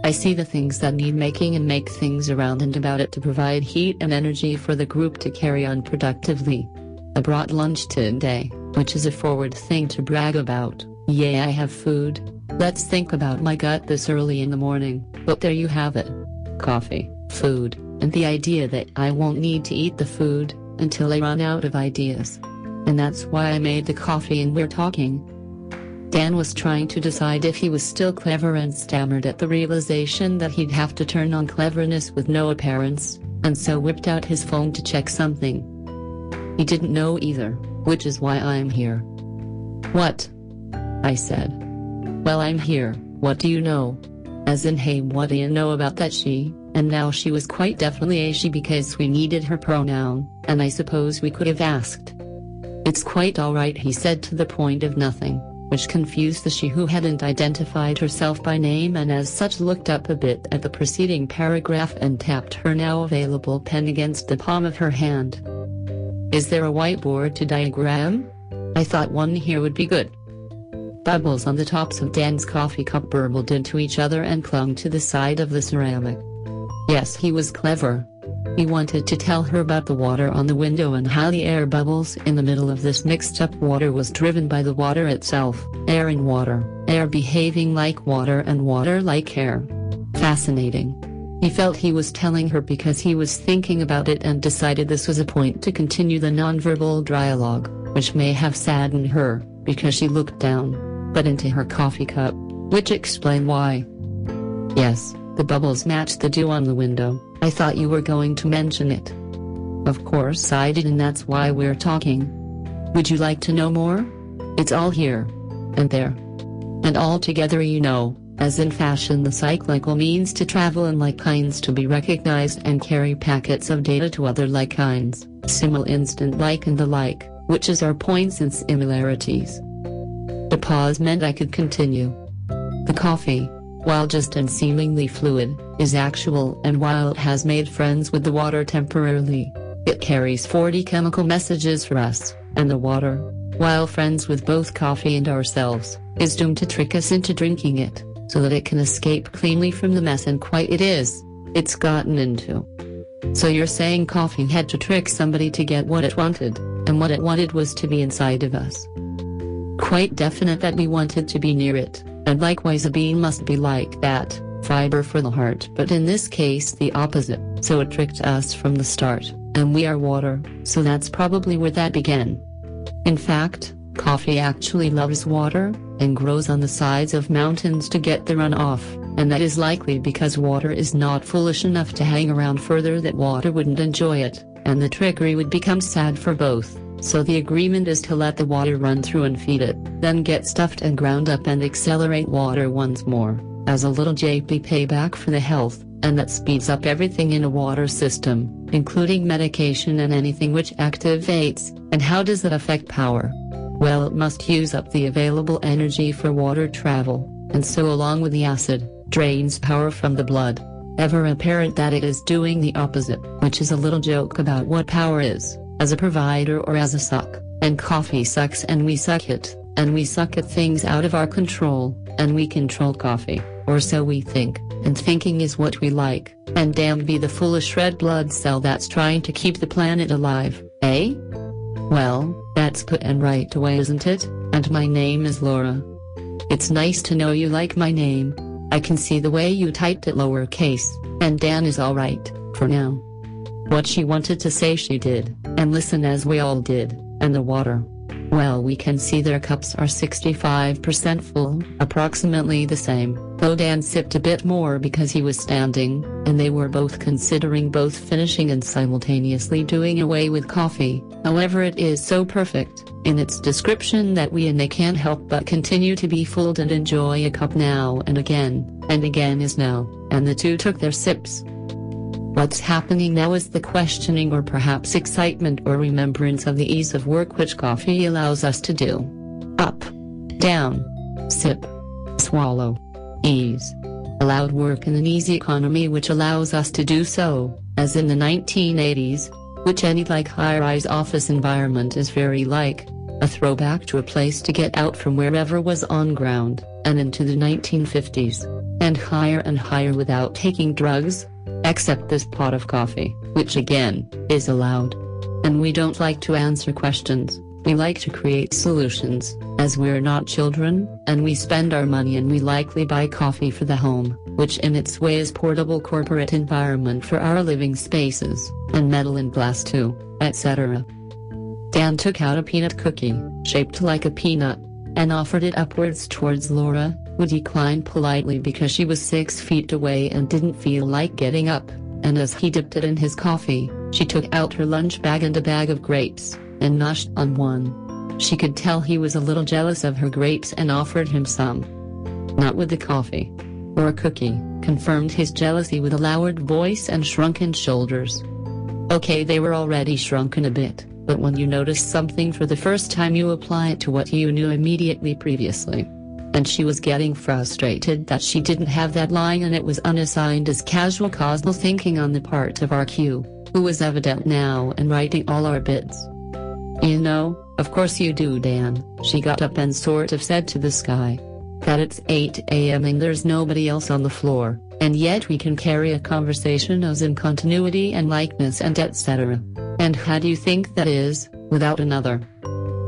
I see the things that need making and make things around and about it to provide heat and energy for the group to carry on productively. I brought lunch today, which is a forward thing to brag about. Yay, I have food. Let's think about my gut this early in the morning, but there you have it. Coffee, food, and the idea that I won't need to eat the food until I run out of ideas. And that's why I made the coffee and we're talking. Dan was trying to decide if he was still clever and stammered at the realization that he'd have to turn on cleverness with no appearance, and so whipped out his phone to check something. He didn't know either, which is why I'm here. What? I said. Well, I'm here, what do you know? As in, hey, what do you know about that she? And now she was quite definitely a she because we needed her pronoun, and I suppose we could have asked. It's quite alright, he said to the point of nothing which confused the she who hadn't identified herself by name and as such looked up a bit at the preceding paragraph and tapped her now available pen against the palm of her hand. Is there a whiteboard to diagram? I thought one here would be good. Bubbles on the tops of Dan's coffee cup burbled into each other and clung to the side of the ceramic. Yes, he was clever. He wanted to tell her about the water on the window and how the air bubbles in the middle of this mixed up water was driven by the water itself, air and water, air behaving like water and water like air. Fascinating. He felt he was telling her because he was thinking about it and decided this was a point to continue the nonverbal dialogue, which may have saddened her, because she looked down, but into her coffee cup, which explained why. Yes, the bubbles matched the dew on the window. I thought you were going to mention it. Of course I did and that's why we're talking. Would you like to know more? It's all here. And there. And all together you know, as in fashion the cyclical means to travel and like kinds to be recognized and carry packets of data to other like kinds, simul instant like and the like, which is our points and similarities. The pause meant I could continue. The coffee, while just and seemingly fluid, is actual and while it has made friends with the water temporarily, it carries 40 chemical messages for us, and the water, while friends with both coffee and ourselves, is doomed to trick us into drinking it, so that it can escape cleanly from the mess and quite it is, it's gotten into. So you're saying coffee had to trick somebody to get what it wanted, and what it wanted was to be inside of us. Quite definite that we wanted to be near it, and likewise a bean must be like that, fiber for the heart but in this case the opposite, so it tricked us from the start, and we are water, so that's probably where that began. In fact, coffee actually loves water, and grows on the sides of mountains to get the runoff, and that is likely because water is not foolish enough to hang around further that water wouldn't enjoy it, and the trickery would become sad for both. So the agreement is to let the water run through and feed it, then get stuffed and ground up and accelerate water once more, as a little JP payback for the health, and that speeds up everything in a water system, including medication and anything which activates, and how does that affect power? Well it must use up the available energy for water travel, and so along with the acid, drains power from the blood. Ever apparent that it is doing the opposite, which is a little joke about what power is as a provider or as a suck, and coffee sucks and we suck it, and we suck at things out of our control, and we control coffee, or so we think, and thinking is what we like, and damn be the foolish red blood cell that's trying to keep the planet alive, eh? Well, that's put and right away isn't it, and my name is Laura. It's nice to know you like my name, I can see the way you typed it lowercase, and Dan is alright, for now. What she wanted to say she did, and listen as we all did, and the water. Well we can see their cups are 65% full, approximately the same, though Dan sipped a bit more because he was standing, and they were both considering both finishing and simultaneously doing away with coffee, however it is so perfect, in its description that we and they can't help but continue to be fooled and enjoy a cup now and again, and again is now, and the two took their sips. What's happening now is the questioning or perhaps excitement or remembrance of the ease of work which coffee allows us to do. Up, down, sip, swallow, ease. Allowed work in an easy economy which allows us to do so, as in the 1980s, which any like high-rise office environment is very like, a throwback to a place to get out from wherever was on ground, and into the 1950s, and higher and higher without taking drugs, except this pot of coffee, which again, is allowed. And we don't like to answer questions, we like to create solutions, as we're not children, and we spend our money and we likely buy coffee for the home, which in its way is portable corporate environment for our living spaces, and metal and glass too, etc. Dan took out a peanut cookie, shaped like a peanut, and offered it upwards towards Laura, who declined politely because she was six feet away and didn't feel like getting up, and as he dipped it in his coffee, she took out her lunch bag and a bag of grapes, and noshed on one. She could tell he was a little jealous of her grapes and offered him some. Not with the coffee. Or a cookie, confirmed his jealousy with a lowered voice and shrunken shoulders. Okay they were already shrunken a bit, but when you notice something for the first time you apply it to what you knew immediately previously. And she was getting frustrated that she didn't have that line and it was unassigned as casual causal thinking on the part of RQ, who was evident now and writing all our bids. You know, of course you do Dan, she got up and sort of said to the sky. That it's 8 am and there's nobody else on the floor, and yet we can carry a conversation as in continuity and likeness and etc. And how do you think that is, without another?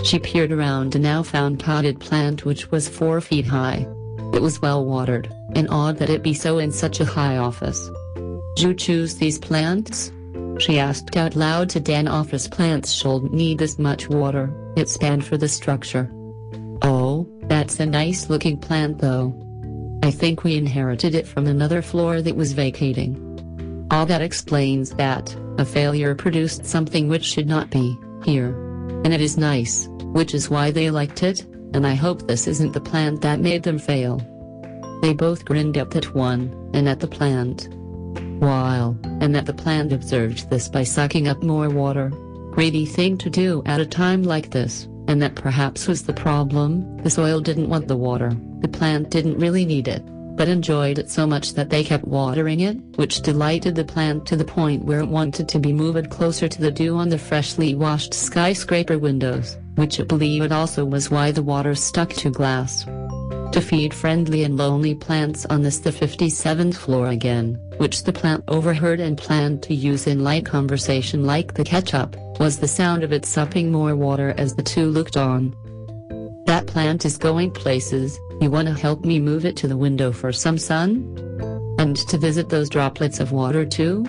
She peered around and now found potted plant which was four feet high. It was well watered, and odd that it be so in such a high office. You choose these plants? She asked out loud to Dan office plants should need this much water, it's bad for the structure. Oh, that's a nice looking plant though. I think we inherited it from another floor that was vacating. All that explains that, a failure produced something which should not be, here. And it is nice, which is why they liked it, and I hope this isn't the plant that made them fail. They both grinned up at one, and at the plant. While, and that the plant observed this by sucking up more water. Greedy thing to do at a time like this, and that perhaps was the problem, the soil didn't want the water, the plant didn't really need it, but enjoyed it so much that they kept watering it, which delighted the plant to the point where it wanted to be moved closer to the dew on the freshly washed skyscraper windows, which it believed also was why the water stuck to glass. To feed friendly and lonely plants on this the 57th floor again, which the plant overheard and planned to use in light conversation like the ketchup, was the sound of it supping more water as the two looked on. That plant is going places, you wanna help me move it to the window for some sun? And to visit those droplets of water too?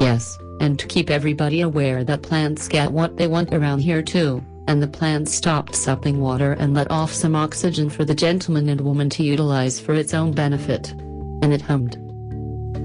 Yes, and to keep everybody aware that plants get what they want around here too, and the plant stopped supping water and let off some oxygen for the gentleman and woman to utilize for its own benefit. And it hummed.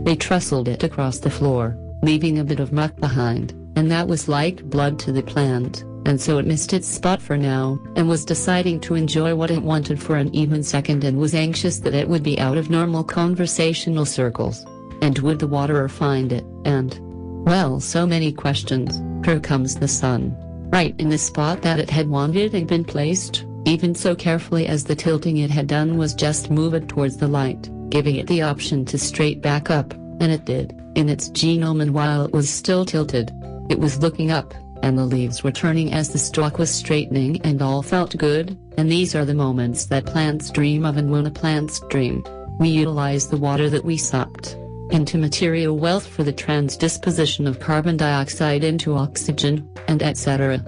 They trundled it across the floor, leaving a bit of muck behind, and that was like blood to the plant, and so it missed its spot for now, and was deciding to enjoy what it wanted for an even second and was anxious that it would be out of normal conversational circles. And would the waterer find it, and, well, so many questions. Here comes the sun. Right in the spot that it had wanted and been placed, even so carefully as the tilting it had done was just move it towards the light, giving it the option to straight back up, and it did, in its genome and while it was still tilted. It was looking up, and the leaves were turning as the stalk was straightening and all felt good, and these are the moments that plants dream of and when a plant's dream. We utilize the water that we sucked into material wealth for the transdisposition of carbon dioxide into oxygen, and etc.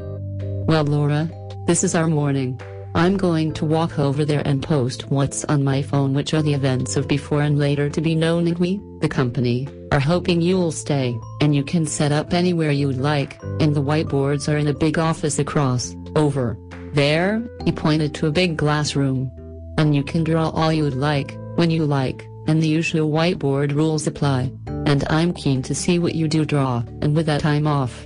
Well, Laura, this is our morning. I'm going to walk over there and post what's on my phone, which are the events of before and later to be known, and we, the company, are hoping you'll stay, and you can set up anywhere you'd like, and the whiteboards are in a big office across, over. There, he pointed to a big glass room. And you can draw all you'd like, when you like and the usual whiteboard rules apply. And I'm keen to see what you do draw, and with that I'm off.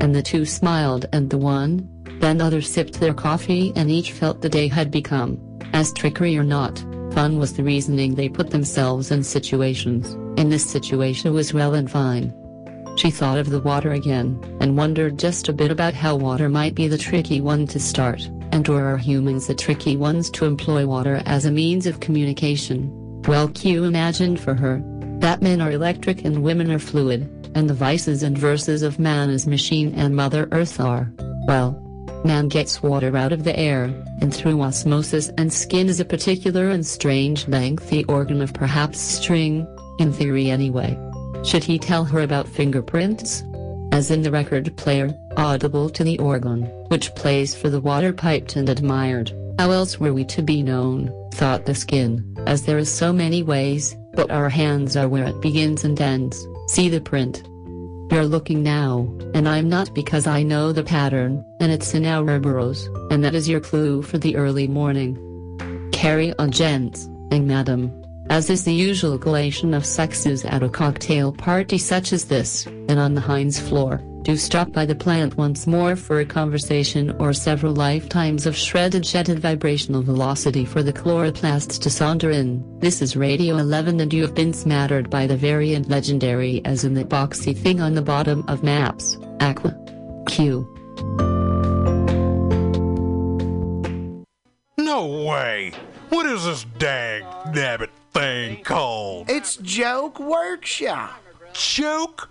And the two smiled and the one, then the other sipped their coffee and each felt the day had become, as trickery or not, fun was the reasoning they put themselves in situations, and this situation was well and fine. She thought of the water again, and wondered just a bit about how water might be the tricky one to start, and or are humans the tricky ones to employ water as a means of communication. Well, Q imagined for her that men are electric and women are fluid, and the vices and verses of man as machine and Mother Earth are, well, man gets water out of the air, and through osmosis, and skin is a particular and strange lengthy organ of perhaps string, in theory anyway. Should he tell her about fingerprints? As in the record player, audible to the organ, which plays for the water piped and admired. How else were we to be known, thought the skin, as there is so many ways, but our hands are where it begins and ends, see the print. You're looking now, and I'm not because I know the pattern, and it's in our burrows, and that is your clue for the early morning. Carry on gents, and madam. As is the usual collation of sexes at a cocktail party such as this, and on the Heinz floor, do stop by the plant once more for a conversation or several lifetimes of shredded jetted vibrational velocity for the chloroplasts to saunter in. This is Radio 11 and you have been smattered by the variant legendary as in the boxy thing on the bottom of maps, Aqua. Q. No way! What is this dag nabbit thing called? It's Joke Workshop. Joke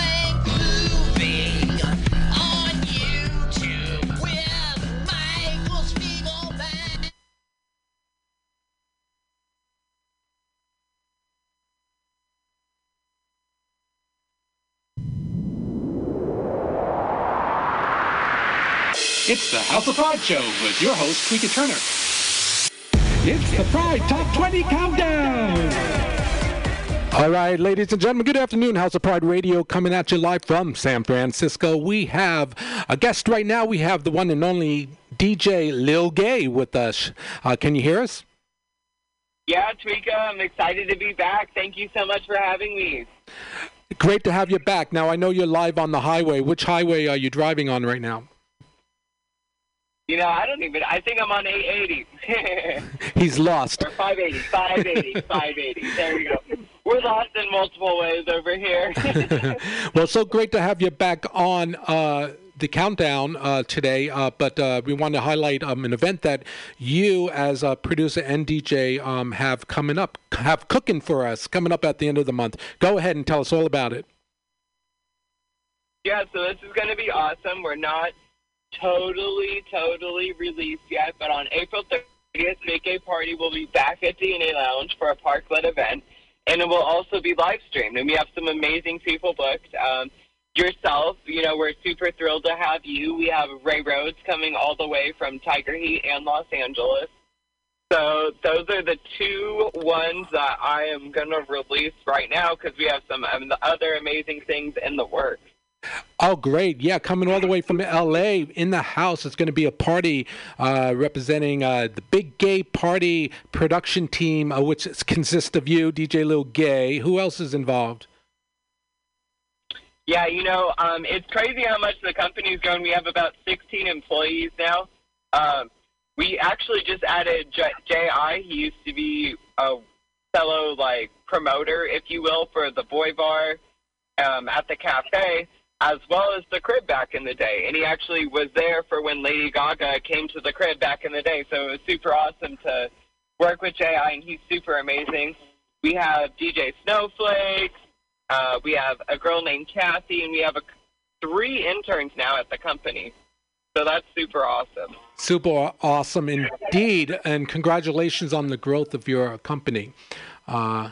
It's the House of Pride Show with your host, Tweeka Turner. It's the Pride Top 20 Countdown. All right, ladies and gentlemen, good afternoon. House of Pride Radio coming at you live from San Francisco. We have a guest right now. We have the one and only DJ Lil Gay with us. Uh, can you hear us? Yeah, Tweeka, I'm excited to be back. Thank you so much for having me. Great to have you back. Now, I know you're live on the highway. Which highway are you driving on right now? You know, I don't even, I think I'm on 880. He's lost. or 580, 580, 580. There we go. We're lost in multiple ways over here. well, so great to have you back on uh, the countdown uh, today. Uh, but uh, we want to highlight um, an event that you, as a producer and DJ, um, have coming up, have cooking for us coming up at the end of the month. Go ahead and tell us all about it. yeah, so this is going to be awesome. We're not totally, totally released yet, but on April 30th, Big Gay Party will be back at DNA Lounge for a parklet event, and it will also be live streamed. And we have some amazing people booked. Um, yourself, you know, we're super thrilled to have you. We have Ray Rhodes coming all the way from Tiger Heat and Los Angeles. So those are the two ones that I am going to release right now because we have some um, other amazing things in the works. Oh, great. Yeah, coming all the way from LA in the house. It's going to be a party uh, representing uh, the Big Gay Party production team, uh, which consists of you, DJ Lil Gay. Who else is involved? Yeah, you know, um, it's crazy how much the company's grown. We have about 16 employees now. Um, we actually just added J- J.I. He used to be a fellow, like, promoter, if you will, for the Boy Bar um, at the cafe, as well as the crib back in the day. And he actually was there for when Lady Gaga came to the crib back in the day. So it was super awesome to work with J.I., and he's super amazing. We have DJ Snowflake. Uh, we have a girl named Kathy, and we have a, three interns now at the company. So that's super awesome. Super awesome indeed, and congratulations on the growth of your company. Uh,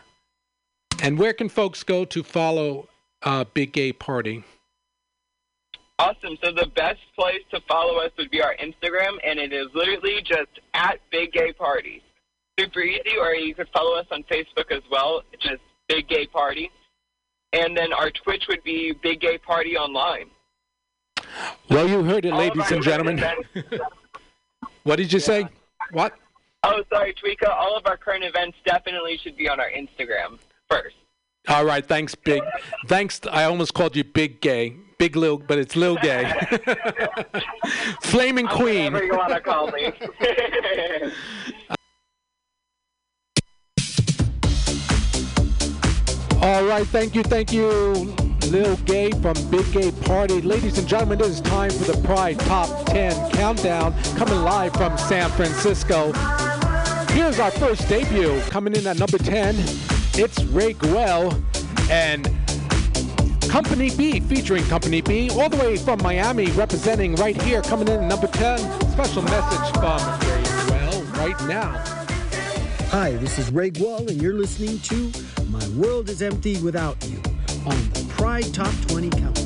and where can folks go to follow uh, Big Gay Party? Awesome. So the best place to follow us would be our Instagram, and it is literally just at Big Gay Party. Super easy, or you could follow us on Facebook as well, just Big Gay Party. And then our Twitch would be Big Gay Party Online. Well, you heard it, All ladies and gentlemen. What did you say? What? oh, sorry, Tweeka. All of our current events definitely should be on our Instagram first. All right, thanks, Big. Thanks. I almost called you Big Gay, Big Lil, but it's Lil Gay. Flaming Queen. Whatever you want to call me. All right, thank you, thank you, Lil Gay from Big Gay Party. Ladies and gentlemen, it is time for the Pride Top 10 Countdown, coming live from San Francisco. Here's our first debut, coming in at number 10. It's Ray Guell and Company B, featuring Company B, all the way from Miami, representing right here, coming in number 10. Special message from Ray Guell right now. Hi, this is Ray Guell, and you're listening to My World is Empty Without You on the Pride Top 20 Countdown.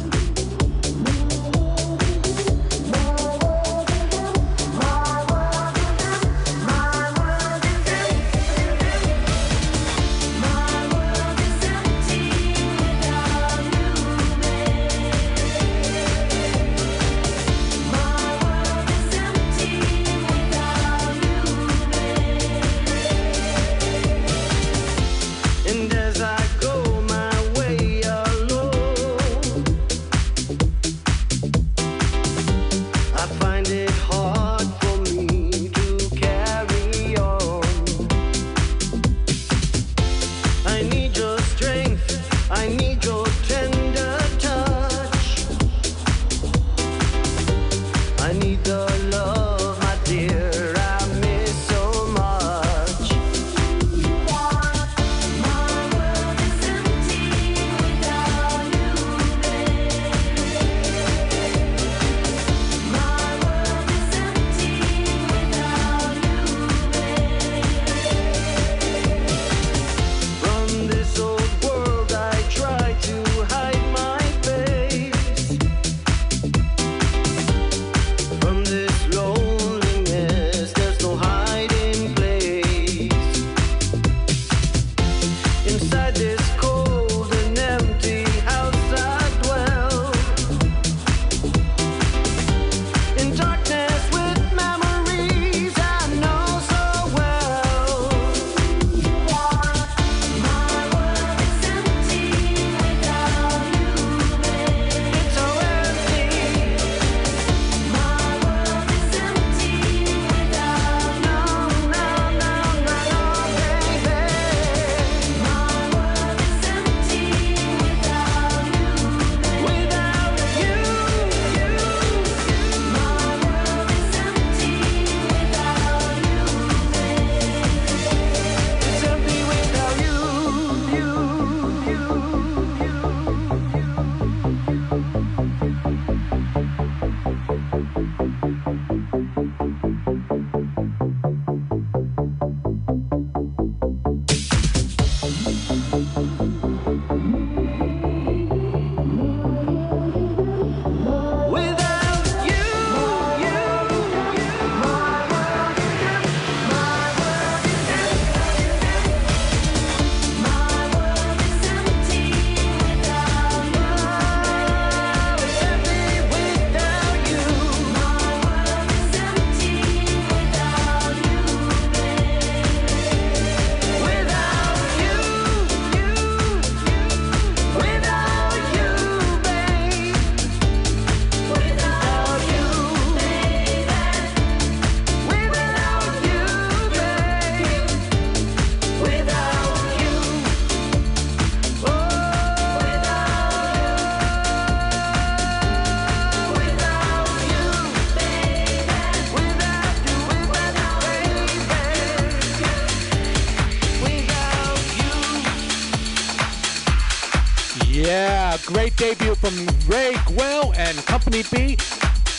Debut from Ray Guell and Company B.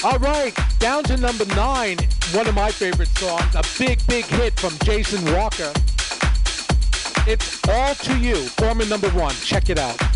All right, down to number nine, one of my favorite songs, a big, big hit from Jason Walker. It's All to You, former number one. Check it out.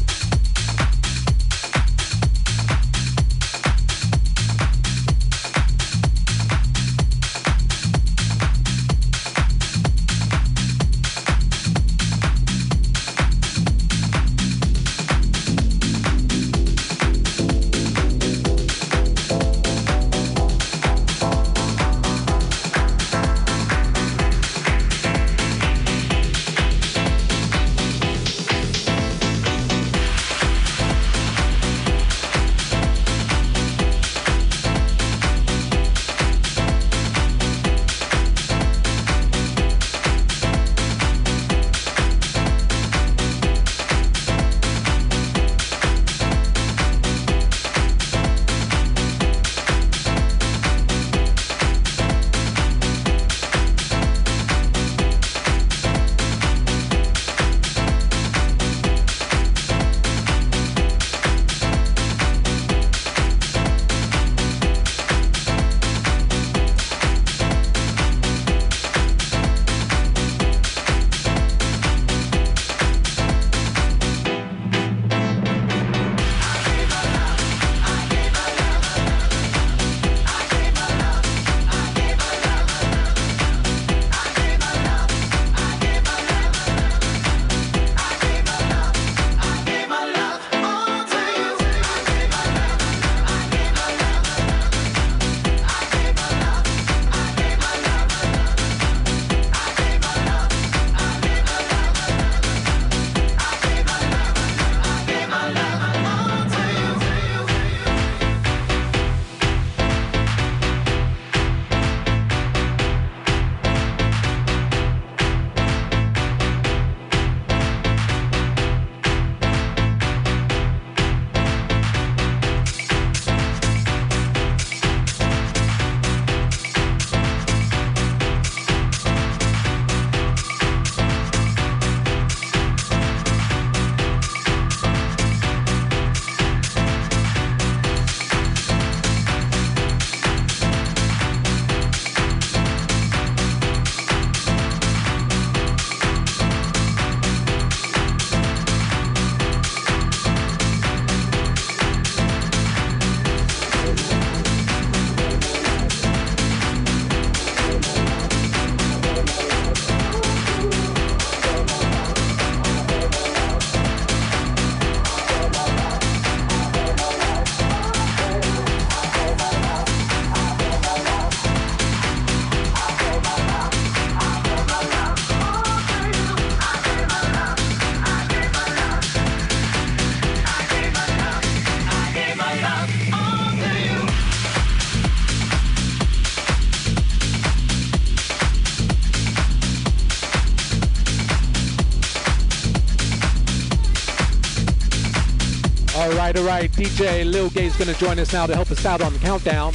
Right, all right. DJ Lil Gay's going to join us now to help us out on the countdown.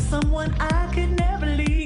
Someone I could never leave.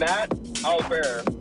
Matt Albert.